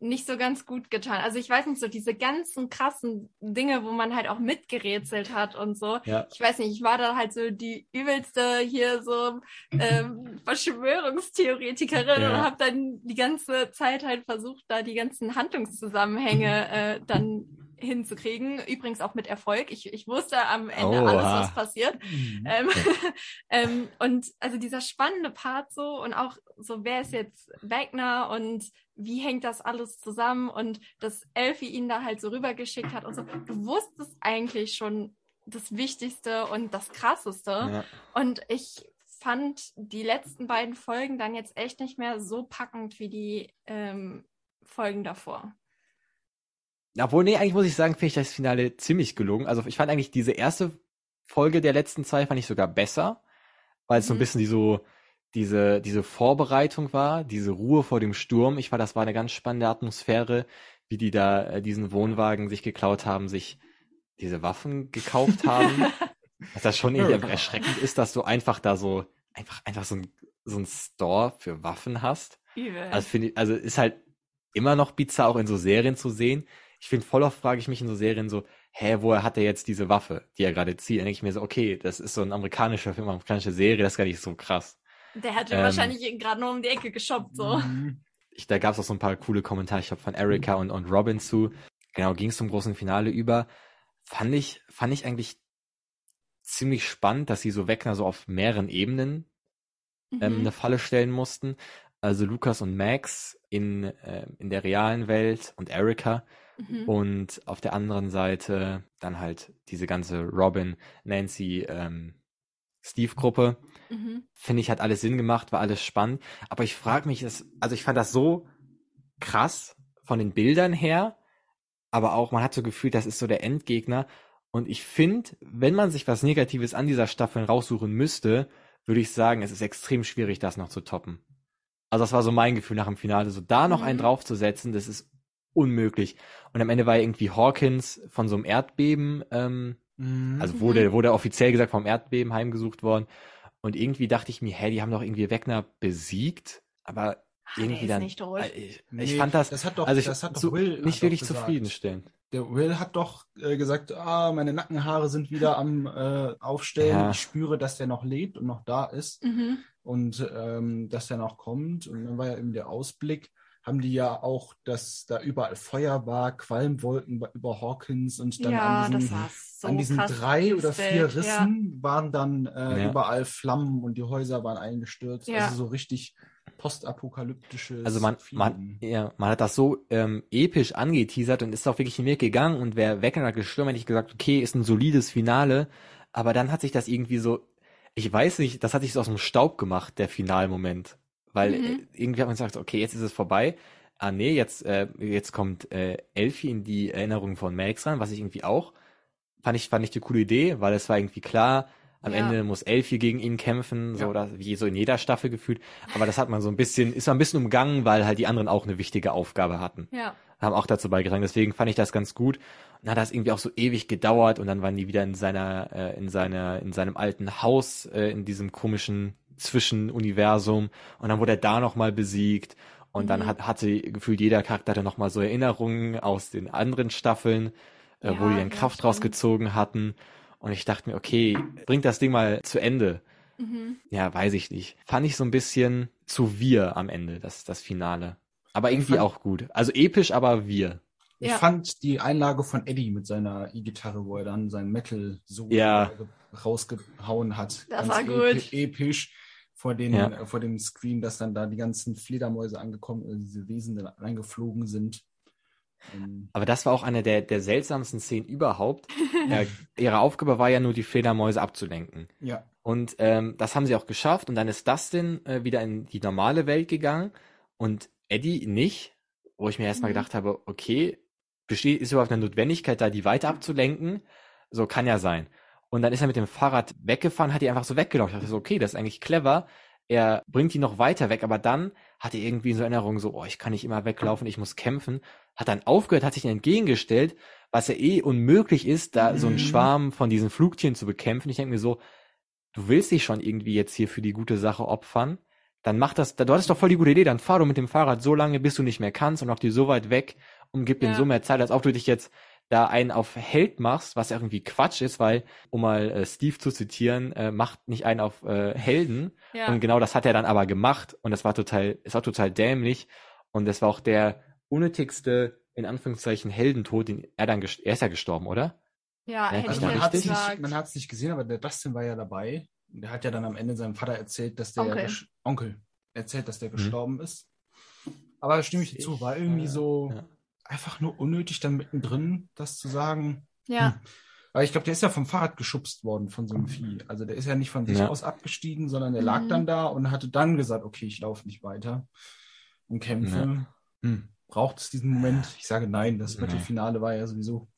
S2: nicht so ganz gut getan. Also ich weiß nicht, so diese ganzen krassen Dinge, wo man halt auch mitgerätselt hat und so. Ja. Ich weiß nicht, ich war da halt so die übelste hier so ähm, Verschwörungstheoretikerin ja. und habe dann die ganze Zeit halt versucht, da die ganzen Handlungszusammenhänge äh, dann hinzukriegen. Übrigens auch mit Erfolg. Ich, ich wusste am Ende oh, alles, was passiert. Mhm. Ähm, ähm, und also dieser spannende Part so und auch so, wer ist jetzt Wagner und wie hängt das alles zusammen und dass Elfie ihn da halt so rübergeschickt hat und so. Du wusstest eigentlich schon das Wichtigste und das Krasseste. Ja. Und ich fand die letzten beiden Folgen dann jetzt echt nicht mehr so packend wie die ähm, Folgen davor.
S1: Obwohl, nee, eigentlich muss ich sagen, finde ich das Finale ziemlich gelungen. Also ich fand eigentlich diese erste Folge der letzten zwei fand ich sogar besser, weil es mhm. so ein mhm. bisschen die so diese diese Vorbereitung war, diese Ruhe vor dem Sturm. Ich war, das war eine ganz spannende Atmosphäre, wie die da äh, diesen Wohnwagen sich geklaut haben, sich diese Waffen gekauft haben. Was das schon irgendwie erschreckend ist, dass du einfach da so einfach einfach so ein so ein Store für Waffen hast. Also finde also ist halt immer noch bizarr, auch in so Serien zu sehen. Ich finde, voll oft frage ich mich in so Serien so, hä, woher hat er jetzt diese Waffe, die er gerade zieht? Dann denke ich mir so, okay, das ist so ein amerikanischer Film, amerikanische Serie, das ist gar nicht so krass.
S2: Der hat ähm, wahrscheinlich gerade nur um die Ecke geshoppt, so.
S1: Mhm. Ich, da gab es auch so ein paar coole Kommentare, ich habe von Erika und, und Robin zu. Genau, ging es zum großen Finale über. Fand ich, fand ich eigentlich ziemlich spannend, dass sie so Wegner so auf mehreren Ebenen ähm, mhm. eine Falle stellen mussten. Also Lukas und Max in, äh, in der realen Welt und Erika. Mhm. Und auf der anderen Seite dann halt diese ganze Robin, Nancy, ähm, Steve-Gruppe. Mhm. Finde ich, hat alles Sinn gemacht, war alles spannend. Aber ich frage mich, das, also ich fand das so krass von den Bildern her, aber auch, man hat so gefühlt, das ist so der Endgegner. Und ich finde, wenn man sich was Negatives an dieser Staffel raussuchen müsste, würde ich sagen, es ist extrem schwierig, das noch zu toppen. Also das war so mein Gefühl nach dem Finale, so da noch mhm. einen draufzusetzen, das ist unmöglich. Und am Ende war irgendwie Hawkins von so einem Erdbeben, ähm, mhm. also wurde, wurde offiziell gesagt vom Erdbeben heimgesucht worden. Und irgendwie dachte ich mir, hä, die haben doch irgendwie Wegner besiegt, aber Ach, irgendwie dann. Nicht äh, ich, ich nee, fand das,
S3: das hat doch,
S1: also ich,
S3: das hat
S1: doch so, Will nicht wirklich zufriedenstellend.
S3: Der Will hat doch äh, gesagt, ah, meine Nackenhaare sind wieder am äh, Aufstellen. Ja. Ich spüre, dass der noch lebt und noch da ist mhm. und ähm, dass der noch kommt. Und dann war ja eben der Ausblick haben die ja auch, dass da überall Feuer war, Qualmwolken über Hawkins und dann ja, an diesen, so an diesen drei oder vier Bild, Rissen ja. waren dann äh, ja. überall Flammen und die Häuser waren eingestürzt. Also so richtig postapokalyptisches.
S1: Also man, man, ja, man hat das so ähm, episch angeteasert und ist auch wirklich den Weg gegangen und wer Wegner gestürmt, hätte ich gesagt, okay, ist ein solides Finale. Aber dann hat sich das irgendwie so, ich weiß nicht, das hat sich so aus dem Staub gemacht, der Finalmoment. Weil mhm. Äh, irgendwie hat man gesagt, okay, jetzt ist es vorbei. Ah nee, jetzt, äh, jetzt kommt äh, Elfie in die Erinnerung von Max ran, was ich irgendwie auch fand ich, fand ich eine coole Idee, weil es war irgendwie klar, am ja. Ende muss Elfie gegen ihn kämpfen, so ja. oder wie so in jeder Staffel gefühlt. Aber das hat man so ein bisschen, ist so ein bisschen umgangen, weil halt die anderen auch eine wichtige Aufgabe hatten.
S2: Ja.
S1: Haben auch dazu beigetragen. Deswegen fand ich das ganz gut. Und dann hat das irgendwie auch so ewig gedauert und dann waren die wieder in seiner, äh, in seiner, in seinem alten Haus, äh, in diesem komischen Zwischenuniversum und dann wurde er da nochmal besiegt und mhm. dann hat, hatte gefühlt jeder Charakter dann nochmal so Erinnerungen aus den anderen Staffeln, äh, ja, wo die dann Kraft rausgezogen hatten und ich dachte mir, okay, bringt das Ding mal zu Ende. Mhm. Ja, weiß ich nicht. Fand ich so ein bisschen zu wir am Ende, das, das Finale. Aber irgendwie fand, auch gut. Also episch, aber wir.
S3: Ich ja. fand die Einlage von Eddie mit seiner E-Gitarre, wo er dann sein Metal so
S1: ja.
S3: rausgehauen hat.
S2: Das war gut.
S3: Episch vor, den, ja. äh, vor dem Screen, dass dann da die ganzen Fledermäuse angekommen, äh, diese Wesen reingeflogen sind.
S1: Ähm, Aber das war auch eine der, der seltsamsten Szenen überhaupt. äh, ihre Aufgabe war ja nur, die Fledermäuse abzulenken.
S3: Ja.
S1: Und ähm, das haben sie auch geschafft. Und dann ist Dustin äh, wieder in die normale Welt gegangen und Eddie nicht. Wo ich mir erstmal mhm. gedacht habe, okay, besteht, ist überhaupt eine Notwendigkeit, da die weiter abzulenken? So kann ja sein. Und dann ist er mit dem Fahrrad weggefahren, hat die einfach so weggelaufen. Ich dachte so, okay, das ist eigentlich clever. Er bringt die noch weiter weg, aber dann hat er irgendwie so Erinnerungen so, oh, ich kann nicht immer weglaufen, ich muss kämpfen. Hat dann aufgehört, hat sich entgegengestellt, was ja eh unmöglich ist, da mhm. so einen mhm. Schwarm von diesen Flugtieren zu bekämpfen. Ich denke mir so, du willst dich schon irgendwie jetzt hier für die gute Sache opfern. Dann mach das, du hattest doch voll die gute Idee, dann fahr du mit dem Fahrrad so lange, bis du nicht mehr kannst und auch die so weit weg und gib ja. so mehr Zeit, als ob du dich jetzt da einen auf Held machst, was irgendwie Quatsch ist, weil, um mal äh, Steve zu zitieren, äh, macht nicht einen auf äh, Helden. Ja. Und genau das hat er dann aber gemacht und das war total, es war total dämlich. Und das war auch der unnötigste, in Anführungszeichen, Heldentod, den er dann, er ist ja gestorben, oder?
S2: Ja,
S3: ja also man hat es nicht, nicht gesehen, aber der Dustin war ja dabei. Der hat ja dann am Ende seinem Vater erzählt, dass der
S2: Onkel,
S3: Onkel erzählt, dass der mhm. gestorben ist. Aber da stimme ich dir zu, war irgendwie so, ja einfach nur unnötig, dann mittendrin das zu sagen.
S2: Ja. Hm.
S3: Aber ich glaube, der ist ja vom Fahrrad geschubst worden von so einem Vieh. Also der ist ja nicht von sich ja. aus abgestiegen, sondern der mhm. lag dann da und hatte dann gesagt, okay, ich laufe nicht weiter und kämpfe. Ja. Hm braucht es diesen Moment? Ich sage nein, das Mittelfinale war ja sowieso.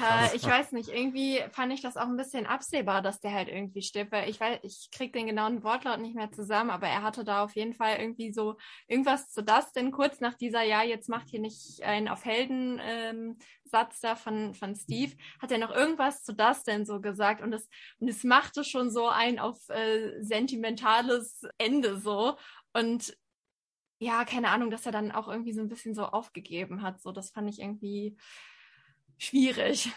S2: Ja, ich weiß nicht, irgendwie fand ich das auch ein bisschen absehbar, dass der halt irgendwie stirbt, weil ich weiß, ich krieg den genauen Wortlaut nicht mehr zusammen, aber er hatte da auf jeden Fall irgendwie so irgendwas zu das, denn kurz nach dieser, ja, jetzt macht hier nicht einen auf Helden ähm, Satz da von, von Steve, hat er noch irgendwas zu das denn so gesagt? Und es, und es machte schon so ein auf äh, sentimentales Ende so. Und ja, keine Ahnung, dass er dann auch irgendwie so ein bisschen so aufgegeben hat. So, das fand ich irgendwie schwierig.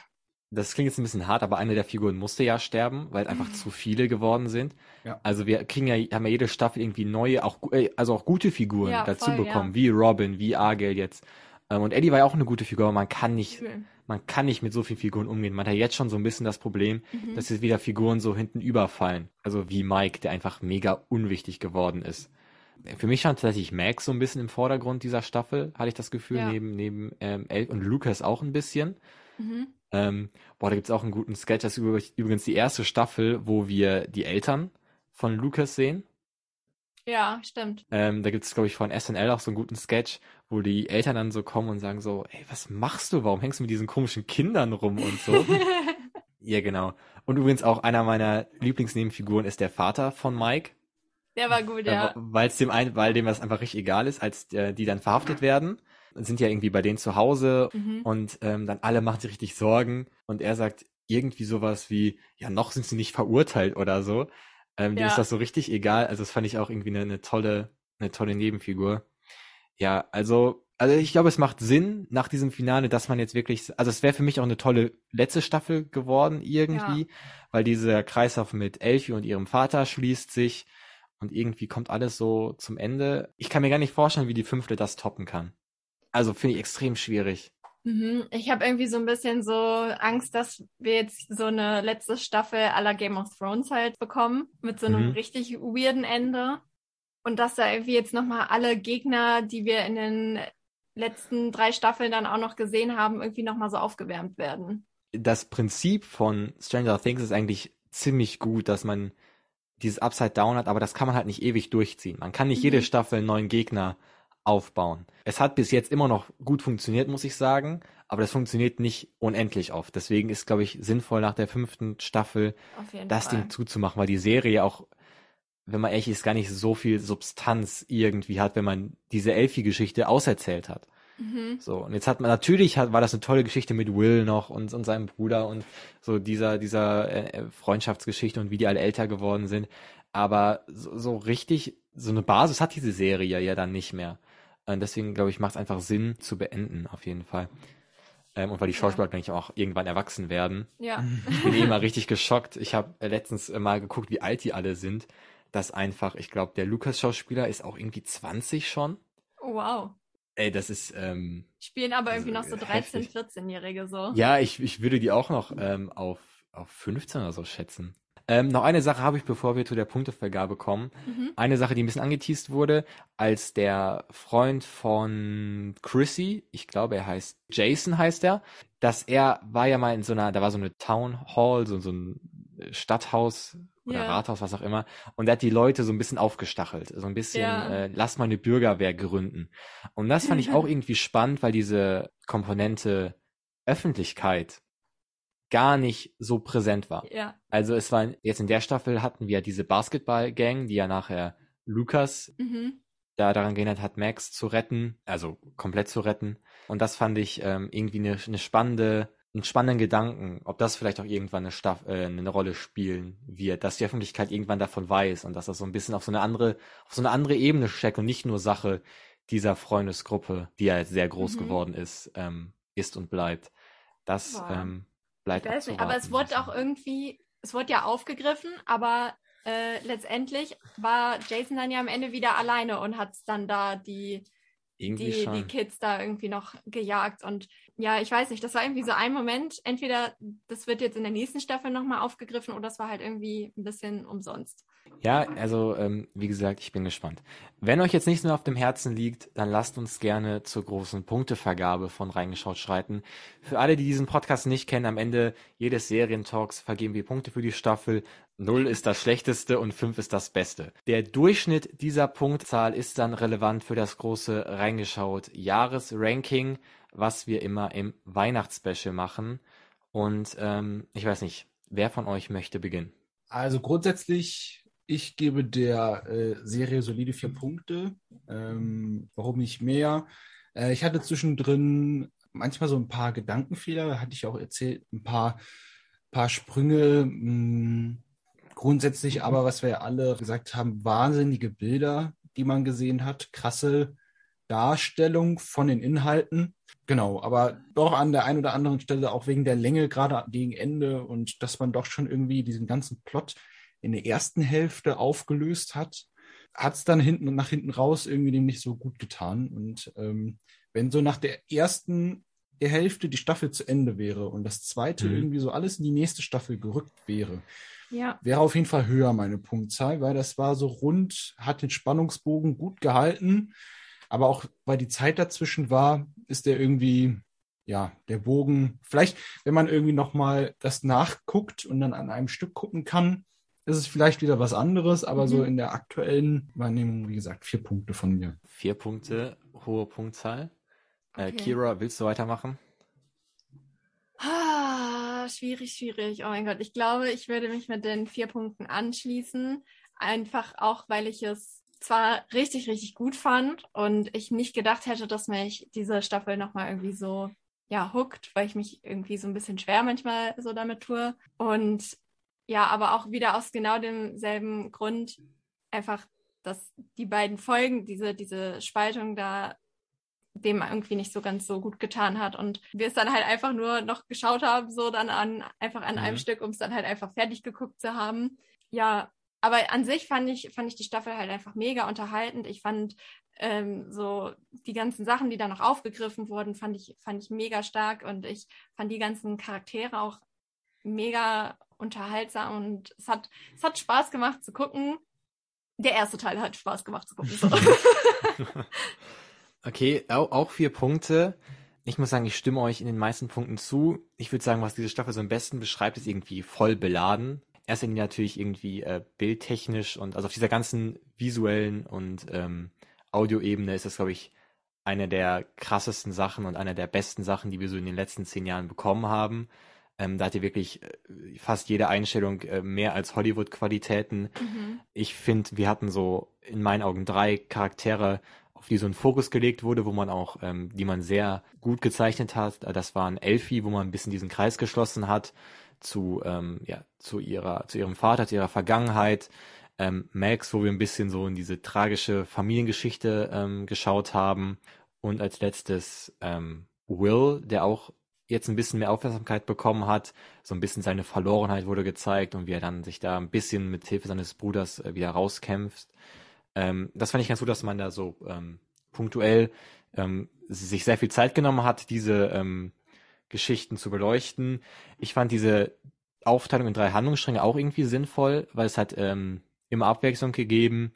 S1: Das klingt jetzt ein bisschen hart, aber eine der Figuren musste ja sterben, weil einfach zu viele geworden sind. Ja. Also wir kriegen ja, haben ja jede Staffel irgendwie neue, auch, äh, also auch gute Figuren ja, dazu voll, bekommen, ja. wie Robin, wie Argel jetzt. Ähm, und Eddie war ja auch eine gute Figur, aber man kann nicht, man kann nicht mit so vielen Figuren umgehen. Man hat ja jetzt schon so ein bisschen das Problem, mhm. dass jetzt wieder Figuren so hinten überfallen. Also wie Mike, der einfach mega unwichtig geworden ist. Für mich stand tatsächlich Max so ein bisschen im Vordergrund dieser Staffel, hatte ich das Gefühl, ja. neben, neben ähm, Elk und Lucas auch ein bisschen. Mhm. Ähm, boah, da gibt's auch einen guten Sketch. Das ist übrigens die erste Staffel, wo wir die Eltern von Lucas sehen.
S2: Ja, stimmt.
S1: Ähm, da gibt's, glaube ich, von SNL auch so einen guten Sketch, wo die Eltern dann so kommen und sagen so, ey, was machst du? Warum hängst du mit diesen komischen Kindern rum und so? ja, genau. Und übrigens auch einer meiner Lieblingsnebenfiguren ist der Vater von Mike.
S2: Der war gut, ja.
S1: Weil dem ein, weil dem das einfach richtig egal ist, als äh, die dann verhaftet werden, sind ja irgendwie bei denen zu Hause mhm. und ähm, dann alle machen sich richtig Sorgen und er sagt irgendwie sowas wie, ja, noch sind sie nicht verurteilt oder so. Ähm, ja. Dem ist das so richtig egal. Also das fand ich auch irgendwie eine, eine tolle, eine tolle Nebenfigur. Ja, also also ich glaube, es macht Sinn nach diesem Finale, dass man jetzt wirklich, also es wäre für mich auch eine tolle letzte Staffel geworden irgendwie, ja. weil dieser Kreislauf mit Elfie und ihrem Vater schließt sich und irgendwie kommt alles so zum Ende. Ich kann mir gar nicht vorstellen, wie die fünfte das toppen kann. Also finde ich extrem schwierig.
S2: Mhm. Ich habe irgendwie so ein bisschen so Angst, dass wir jetzt so eine letzte Staffel aller Game of Thrones halt bekommen, mit so einem mhm. richtig weirden Ende. Und dass da irgendwie jetzt nochmal alle Gegner, die wir in den letzten drei Staffeln dann auch noch gesehen haben, irgendwie nochmal so aufgewärmt werden.
S1: Das Prinzip von Stranger Things ist eigentlich ziemlich gut, dass man dieses Upside Down hat, aber das kann man halt nicht ewig durchziehen. Man kann nicht mhm. jede Staffel einen neuen Gegner aufbauen. Es hat bis jetzt immer noch gut funktioniert, muss ich sagen, aber das funktioniert nicht unendlich oft. Deswegen ist, glaube ich, sinnvoll nach der fünften Staffel das Fall. Ding zuzumachen, weil die Serie auch, wenn man ehrlich ist, gar nicht so viel Substanz irgendwie hat, wenn man diese Elfie-Geschichte auserzählt hat. Mhm. So, und jetzt hat man, natürlich hat, war das eine tolle Geschichte mit Will noch und, und seinem Bruder und so dieser, dieser äh, Freundschaftsgeschichte und wie die alle älter geworden sind. Aber so, so richtig, so eine Basis hat diese Serie ja dann nicht mehr. Und deswegen, glaube ich, macht es einfach Sinn zu beenden, auf jeden Fall. Ähm, und weil die Schauspieler, ja. denke ich, auch irgendwann erwachsen werden.
S2: Ja.
S1: Ich bin eh immer richtig geschockt. Ich habe äh, letztens äh, mal geguckt, wie alt die alle sind. Das einfach, ich glaube, der Lukas-Schauspieler ist auch irgendwie 20 schon.
S2: Oh, wow.
S1: Ey, das ist. Ähm,
S2: Spielen aber irgendwie noch so 13, 14-Jährige so.
S1: Ja, ich, ich würde die auch noch ähm, auf, auf 15 oder so schätzen. Ähm, noch eine Sache habe ich, bevor wir zu der Punktevergabe kommen. Mhm. Eine Sache, die ein bisschen angeteased wurde, als der Freund von Chrissy, ich glaube, er heißt Jason, heißt er, dass er war ja mal in so einer, da war so eine Town Hall, so, so ein Stadthaus, oder ja. Rathaus, was auch immer. Und er hat die Leute so ein bisschen aufgestachelt, so ein bisschen, ja. äh, lass mal eine Bürgerwehr gründen. Und das fand ich auch irgendwie spannend, weil diese Komponente Öffentlichkeit gar nicht so präsent war.
S2: Ja.
S1: Also es war jetzt in der Staffel hatten wir diese Basketball-Gang, die ja nachher Lukas mhm. da daran gehindert hat, Max zu retten, also komplett zu retten. Und das fand ich ähm, irgendwie eine, eine spannende einen spannenden Gedanken, ob das vielleicht auch irgendwann eine, Staff äh, eine Rolle spielen wird, dass die Öffentlichkeit irgendwann davon weiß und dass das so ein bisschen auf so eine andere, auf so eine andere Ebene steckt und nicht nur Sache dieser Freundesgruppe, die ja jetzt sehr groß mhm. geworden ist, ähm, ist und bleibt. Das ähm, bleibt
S2: ich weiß nicht, aber es wurde auch irgendwie, es wurde ja aufgegriffen, aber äh, letztendlich war Jason dann ja am Ende wieder alleine und hat dann da die irgendwie die, die Kids da irgendwie noch gejagt. Und ja, ich weiß nicht, das war irgendwie so ein Moment. Entweder das wird jetzt in der nächsten Staffel nochmal aufgegriffen oder das war halt irgendwie ein bisschen umsonst.
S1: Ja, also ähm, wie gesagt, ich bin gespannt. Wenn euch jetzt nichts mehr auf dem Herzen liegt, dann lasst uns gerne zur großen Punktevergabe von Reingeschaut schreiten. Für alle, die diesen Podcast nicht kennen, am Ende jedes Serientalks vergeben wir Punkte für die Staffel. Null ist das Schlechteste und fünf ist das Beste. Der Durchschnitt dieser Punktzahl ist dann relevant für das große Reingeschaut Jahresranking, was wir immer im Weihnachtsspecial machen. Und ähm, ich weiß nicht, wer von euch möchte beginnen?
S3: Also grundsätzlich, ich gebe der äh, Serie solide vier Punkte. Ähm, warum nicht mehr? Äh, ich hatte zwischendrin manchmal so ein paar Gedankenfehler, hatte ich auch erzählt, ein paar, paar Sprünge. Mh, hm, Grundsätzlich aber, was wir alle gesagt haben, wahnsinnige Bilder, die man gesehen hat. Krasse Darstellung von den Inhalten. Genau, aber doch an der einen oder anderen Stelle auch wegen der Länge, gerade gegen Ende und dass man doch schon irgendwie diesen ganzen Plot in der ersten Hälfte aufgelöst hat, hat es dann hinten und nach hinten raus irgendwie dem nicht so gut getan. Und ähm, wenn so nach der ersten Hälfte die Staffel zu Ende wäre und das zweite mhm. irgendwie so alles in die nächste Staffel gerückt wäre, ja. wäre auf jeden Fall höher meine Punktzahl, weil das war so rund, hat den Spannungsbogen gut gehalten aber auch weil die Zeit dazwischen war, ist der irgendwie, ja, der Bogen, vielleicht, wenn man irgendwie nochmal das nachguckt und dann an einem Stück gucken kann, ist es vielleicht wieder was anderes, aber mhm. so in der aktuellen Wahrnehmung, wie gesagt, vier Punkte von mir.
S1: Vier Punkte, hohe Punktzahl. Äh, okay. Äh, Kira, willst du weitermachen?
S2: Ah, schwierig, schwierig. Oh mein Gott, ich glaube, ich würde mich mit den vier Punkten anschließen. Einfach auch, weil ich es zwar richtig, richtig gut fand und ich nicht gedacht hätte, dass mich diese Staffel nochmal irgendwie so, ja, hookt, weil ich mich irgendwie so ein bisschen schwer manchmal so damit tue. Und ja, aber auch wieder aus genau demselben Grund einfach, dass die beiden Folgen, diese, diese Spaltung da dem irgendwie nicht so ganz so gut getan hat und wir es dann halt einfach nur noch geschaut haben, so dann an einfach an mhm. einem Stück, um es dann halt einfach fertig geguckt zu haben. Ja, aber an sich fand ich, fand ich die Staffel halt einfach mega unterhaltend. Ich fand ähm, so die ganzen Sachen, die da noch aufgegriffen wurden, fand ich, fand ich mega stark und ich fand die ganzen Charaktere auch mega unterhaltsam und es hat, es hat Spaß gemacht zu gucken. Der erste Teil hat Spaß gemacht zu gucken. So.
S1: okay, auch, auch vier Punkte. Ich muss sagen, ich stimme euch in den meisten Punkten zu. Ich würde sagen, was diese Staffel so am besten beschreibt, ist irgendwie voll beladen erster Linie natürlich irgendwie äh, bildtechnisch und also auf dieser ganzen visuellen und ähm, Audioebene ist das, glaube ich, eine der krassesten Sachen und einer der besten Sachen, die wir so in den letzten zehn Jahren bekommen haben. Ähm, da hat ihr wirklich äh, fast jede Einstellung äh, mehr als Hollywood-Qualitäten. Mhm. Ich finde, wir hatten so in meinen Augen drei Charaktere, auf die so ein Fokus gelegt wurde, wo man auch, ähm, die man sehr gut gezeichnet hat. Das waren Elfie, wo man ein bisschen diesen Kreis geschlossen hat zu, ähm, ja, zu ihrer, zu ihrem Vater, zu ihrer Vergangenheit. Ähm, Max, wo wir ein bisschen so in diese tragische Familiengeschichte ähm, geschaut haben. Und als letztes ähm, Will, der auch jetzt ein bisschen mehr Aufmerksamkeit bekommen hat. So ein bisschen seine Verlorenheit wurde gezeigt und wie er dann sich da ein bisschen mit Hilfe seines Bruders äh, wieder rauskämpft. Ähm, das fand ich ganz gut, dass man da so ähm, punktuell ähm, sich sehr viel Zeit genommen hat, diese ähm, Geschichten zu beleuchten. Ich fand diese Aufteilung in drei Handlungsstränge auch irgendwie sinnvoll, weil es hat ähm, immer Abwechslung gegeben.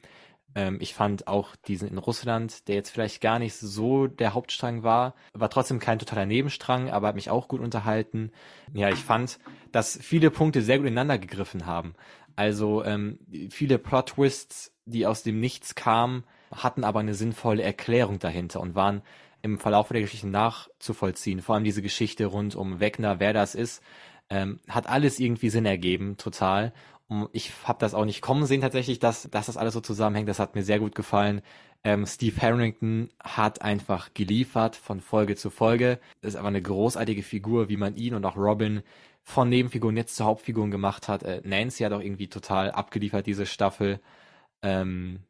S1: Ähm, ich fand auch diesen in Russland, der jetzt vielleicht gar nicht so der Hauptstrang war, war trotzdem kein totaler Nebenstrang, aber hat mich auch gut unterhalten. Ja, ich fand, dass viele Punkte sehr gut ineinander gegriffen haben. Also ähm, viele Plot-Twists, die aus dem Nichts kamen, hatten aber eine sinnvolle Erklärung dahinter und waren im Verlauf der Geschichte nachzuvollziehen. Vor allem diese Geschichte rund um Wegner, wer das ist, ähm, hat alles irgendwie Sinn ergeben, total. Und ich habe das auch nicht kommen sehen tatsächlich, dass, dass das alles so zusammenhängt. Das hat mir sehr gut gefallen. Ähm, Steve Harrington hat einfach geliefert von Folge zu Folge. Das ist aber eine großartige Figur, wie man ihn und auch Robin von Nebenfiguren jetzt zu Hauptfiguren gemacht hat. Äh, Nancy hat auch irgendwie total abgeliefert, diese Staffel. Ähm,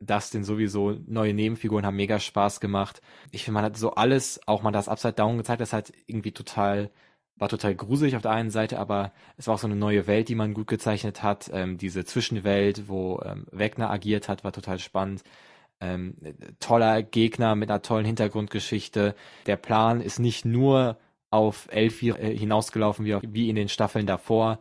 S1: Dustin sowieso, neue Nebenfiguren haben mega Spaß gemacht. Ich finde, man hat so alles, auch mal das Upside Down gezeigt, das halt irgendwie total, war total gruselig auf der einen Seite, aber es war auch so eine neue Welt, die man gut gezeichnet hat. Ähm, diese Zwischenwelt, wo ähm, Wegner agiert hat, war total spannend. Ähm, toller Gegner mit einer tollen Hintergrundgeschichte. Der Plan ist nicht nur auf Elfie äh, hinausgelaufen wie, wie in den Staffeln davor.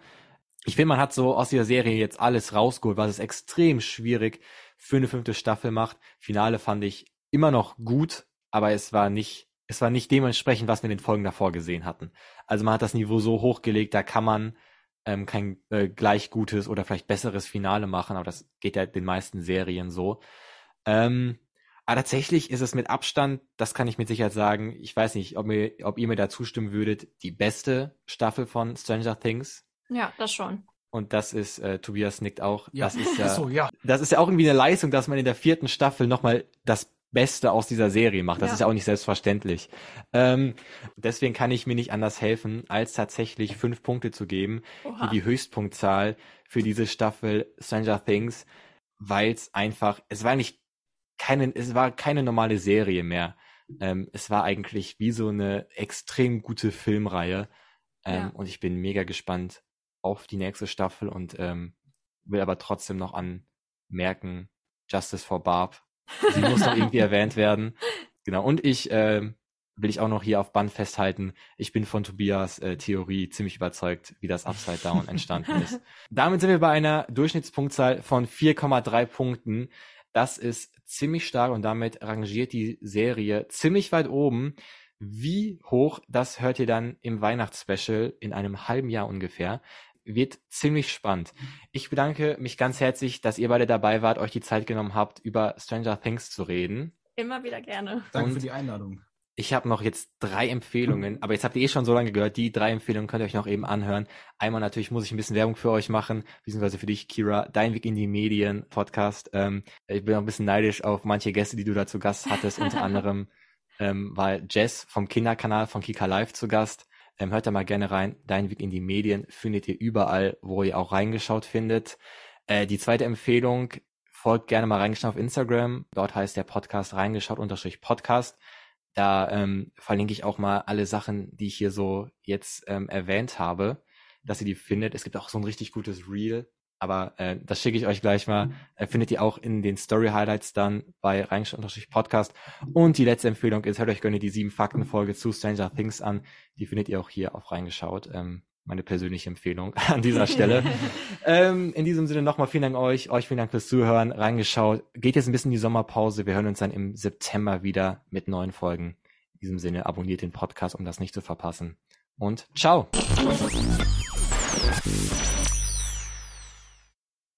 S1: Ich finde, man hat so aus dieser Serie jetzt alles rausgeholt, was es extrem schwierig für eine fünfte Staffel macht. Finale fand ich immer noch gut, aber es war nicht, es war nicht dementsprechend, was wir in den Folgen davor gesehen hatten. Also man hat das Niveau so hochgelegt, da kann man ähm, kein äh, gleich gutes oder vielleicht besseres Finale machen, aber das geht ja den meisten Serien so. Ähm, aber tatsächlich ist es mit Abstand, das kann ich mit Sicherheit sagen, ich weiß nicht, ob, mir, ob ihr mir da zustimmen würdet, die beste Staffel von Stranger Things.
S2: Ja, das schon.
S1: Und das ist, äh, Tobias nickt auch. Ja. Das ist ja, so, ja. Das ist ja auch irgendwie eine Leistung, dass man in der vierten Staffel nochmal das Beste aus dieser Serie macht. Das ja. ist ja auch nicht selbstverständlich. Ähm, deswegen kann ich mir nicht anders helfen, als tatsächlich fünf Punkte zu geben, Oha. wie die Höchstpunktzahl für diese Staffel Stranger Things, weil es einfach, es war nicht keine, es war keine normale Serie mehr. Ähm, es war eigentlich wie so eine extrem gute Filmreihe. Ähm, ja. Und ich bin mega gespannt auf die nächste Staffel und ähm, will aber trotzdem noch anmerken, Justice for Barb. Sie muss noch irgendwie erwähnt werden. Genau. Und ich äh, will ich auch noch hier auf Band festhalten. Ich bin von Tobias äh, Theorie ziemlich überzeugt, wie das Upside Down entstanden ist. Damit sind wir bei einer Durchschnittspunktzahl von 4,3 Punkten. Das ist ziemlich stark und damit rangiert die Serie ziemlich weit oben. Wie hoch, das hört ihr dann im Weihnachtsspecial in einem halben Jahr ungefähr. Wird ziemlich spannend. Ich bedanke mich ganz herzlich, dass ihr beide dabei wart, euch die Zeit genommen habt, über Stranger Things zu reden.
S2: Immer wieder gerne.
S3: Danke und für die Einladung.
S1: Ich habe noch jetzt drei Empfehlungen, aber jetzt habt ihr eh schon so lange gehört. Die drei Empfehlungen könnt ihr euch noch eben anhören. Einmal natürlich muss ich ein bisschen Werbung für euch machen, beziehungsweise für dich, Kira, Dein Weg in die Medien Podcast. Ähm, ich bin auch ein bisschen neidisch auf manche Gäste, die du da zu Gast hattest. Unter anderem ähm, war Jess vom Kinderkanal von Kika Live zu Gast. Ähm, hört da mal gerne rein. Dein Weg in die Medien findet ihr überall, wo ihr auch reingeschaut findet. Äh, die zweite Empfehlung, folgt gerne mal reingeschaut auf Instagram. Dort heißt der Podcast reingeschaut unterstrich Podcast. Da ähm, verlinke ich auch mal alle Sachen, die ich hier so jetzt ähm, erwähnt habe, dass ihr die findet. Es gibt auch so ein richtig gutes Reel, aber äh, das schicke ich euch gleich mal. Äh, findet ihr auch in den Story Highlights dann bei Reingesch Podcast. Und die letzte Empfehlung ist, hört euch gerne die sieben Fakten Folge zu Stranger Things an. Die findet ihr auch hier auf Reingeschaut. Ähm, meine persönliche Empfehlung an dieser Stelle. ähm, in diesem Sinne nochmal vielen Dank euch, euch vielen Dank fürs Zuhören, reingeschaut. Geht jetzt ein bisschen in die Sommerpause. Wir hören uns dann im September wieder mit neuen Folgen. In diesem Sinne abonniert den Podcast, um das nicht zu verpassen. Und ciao!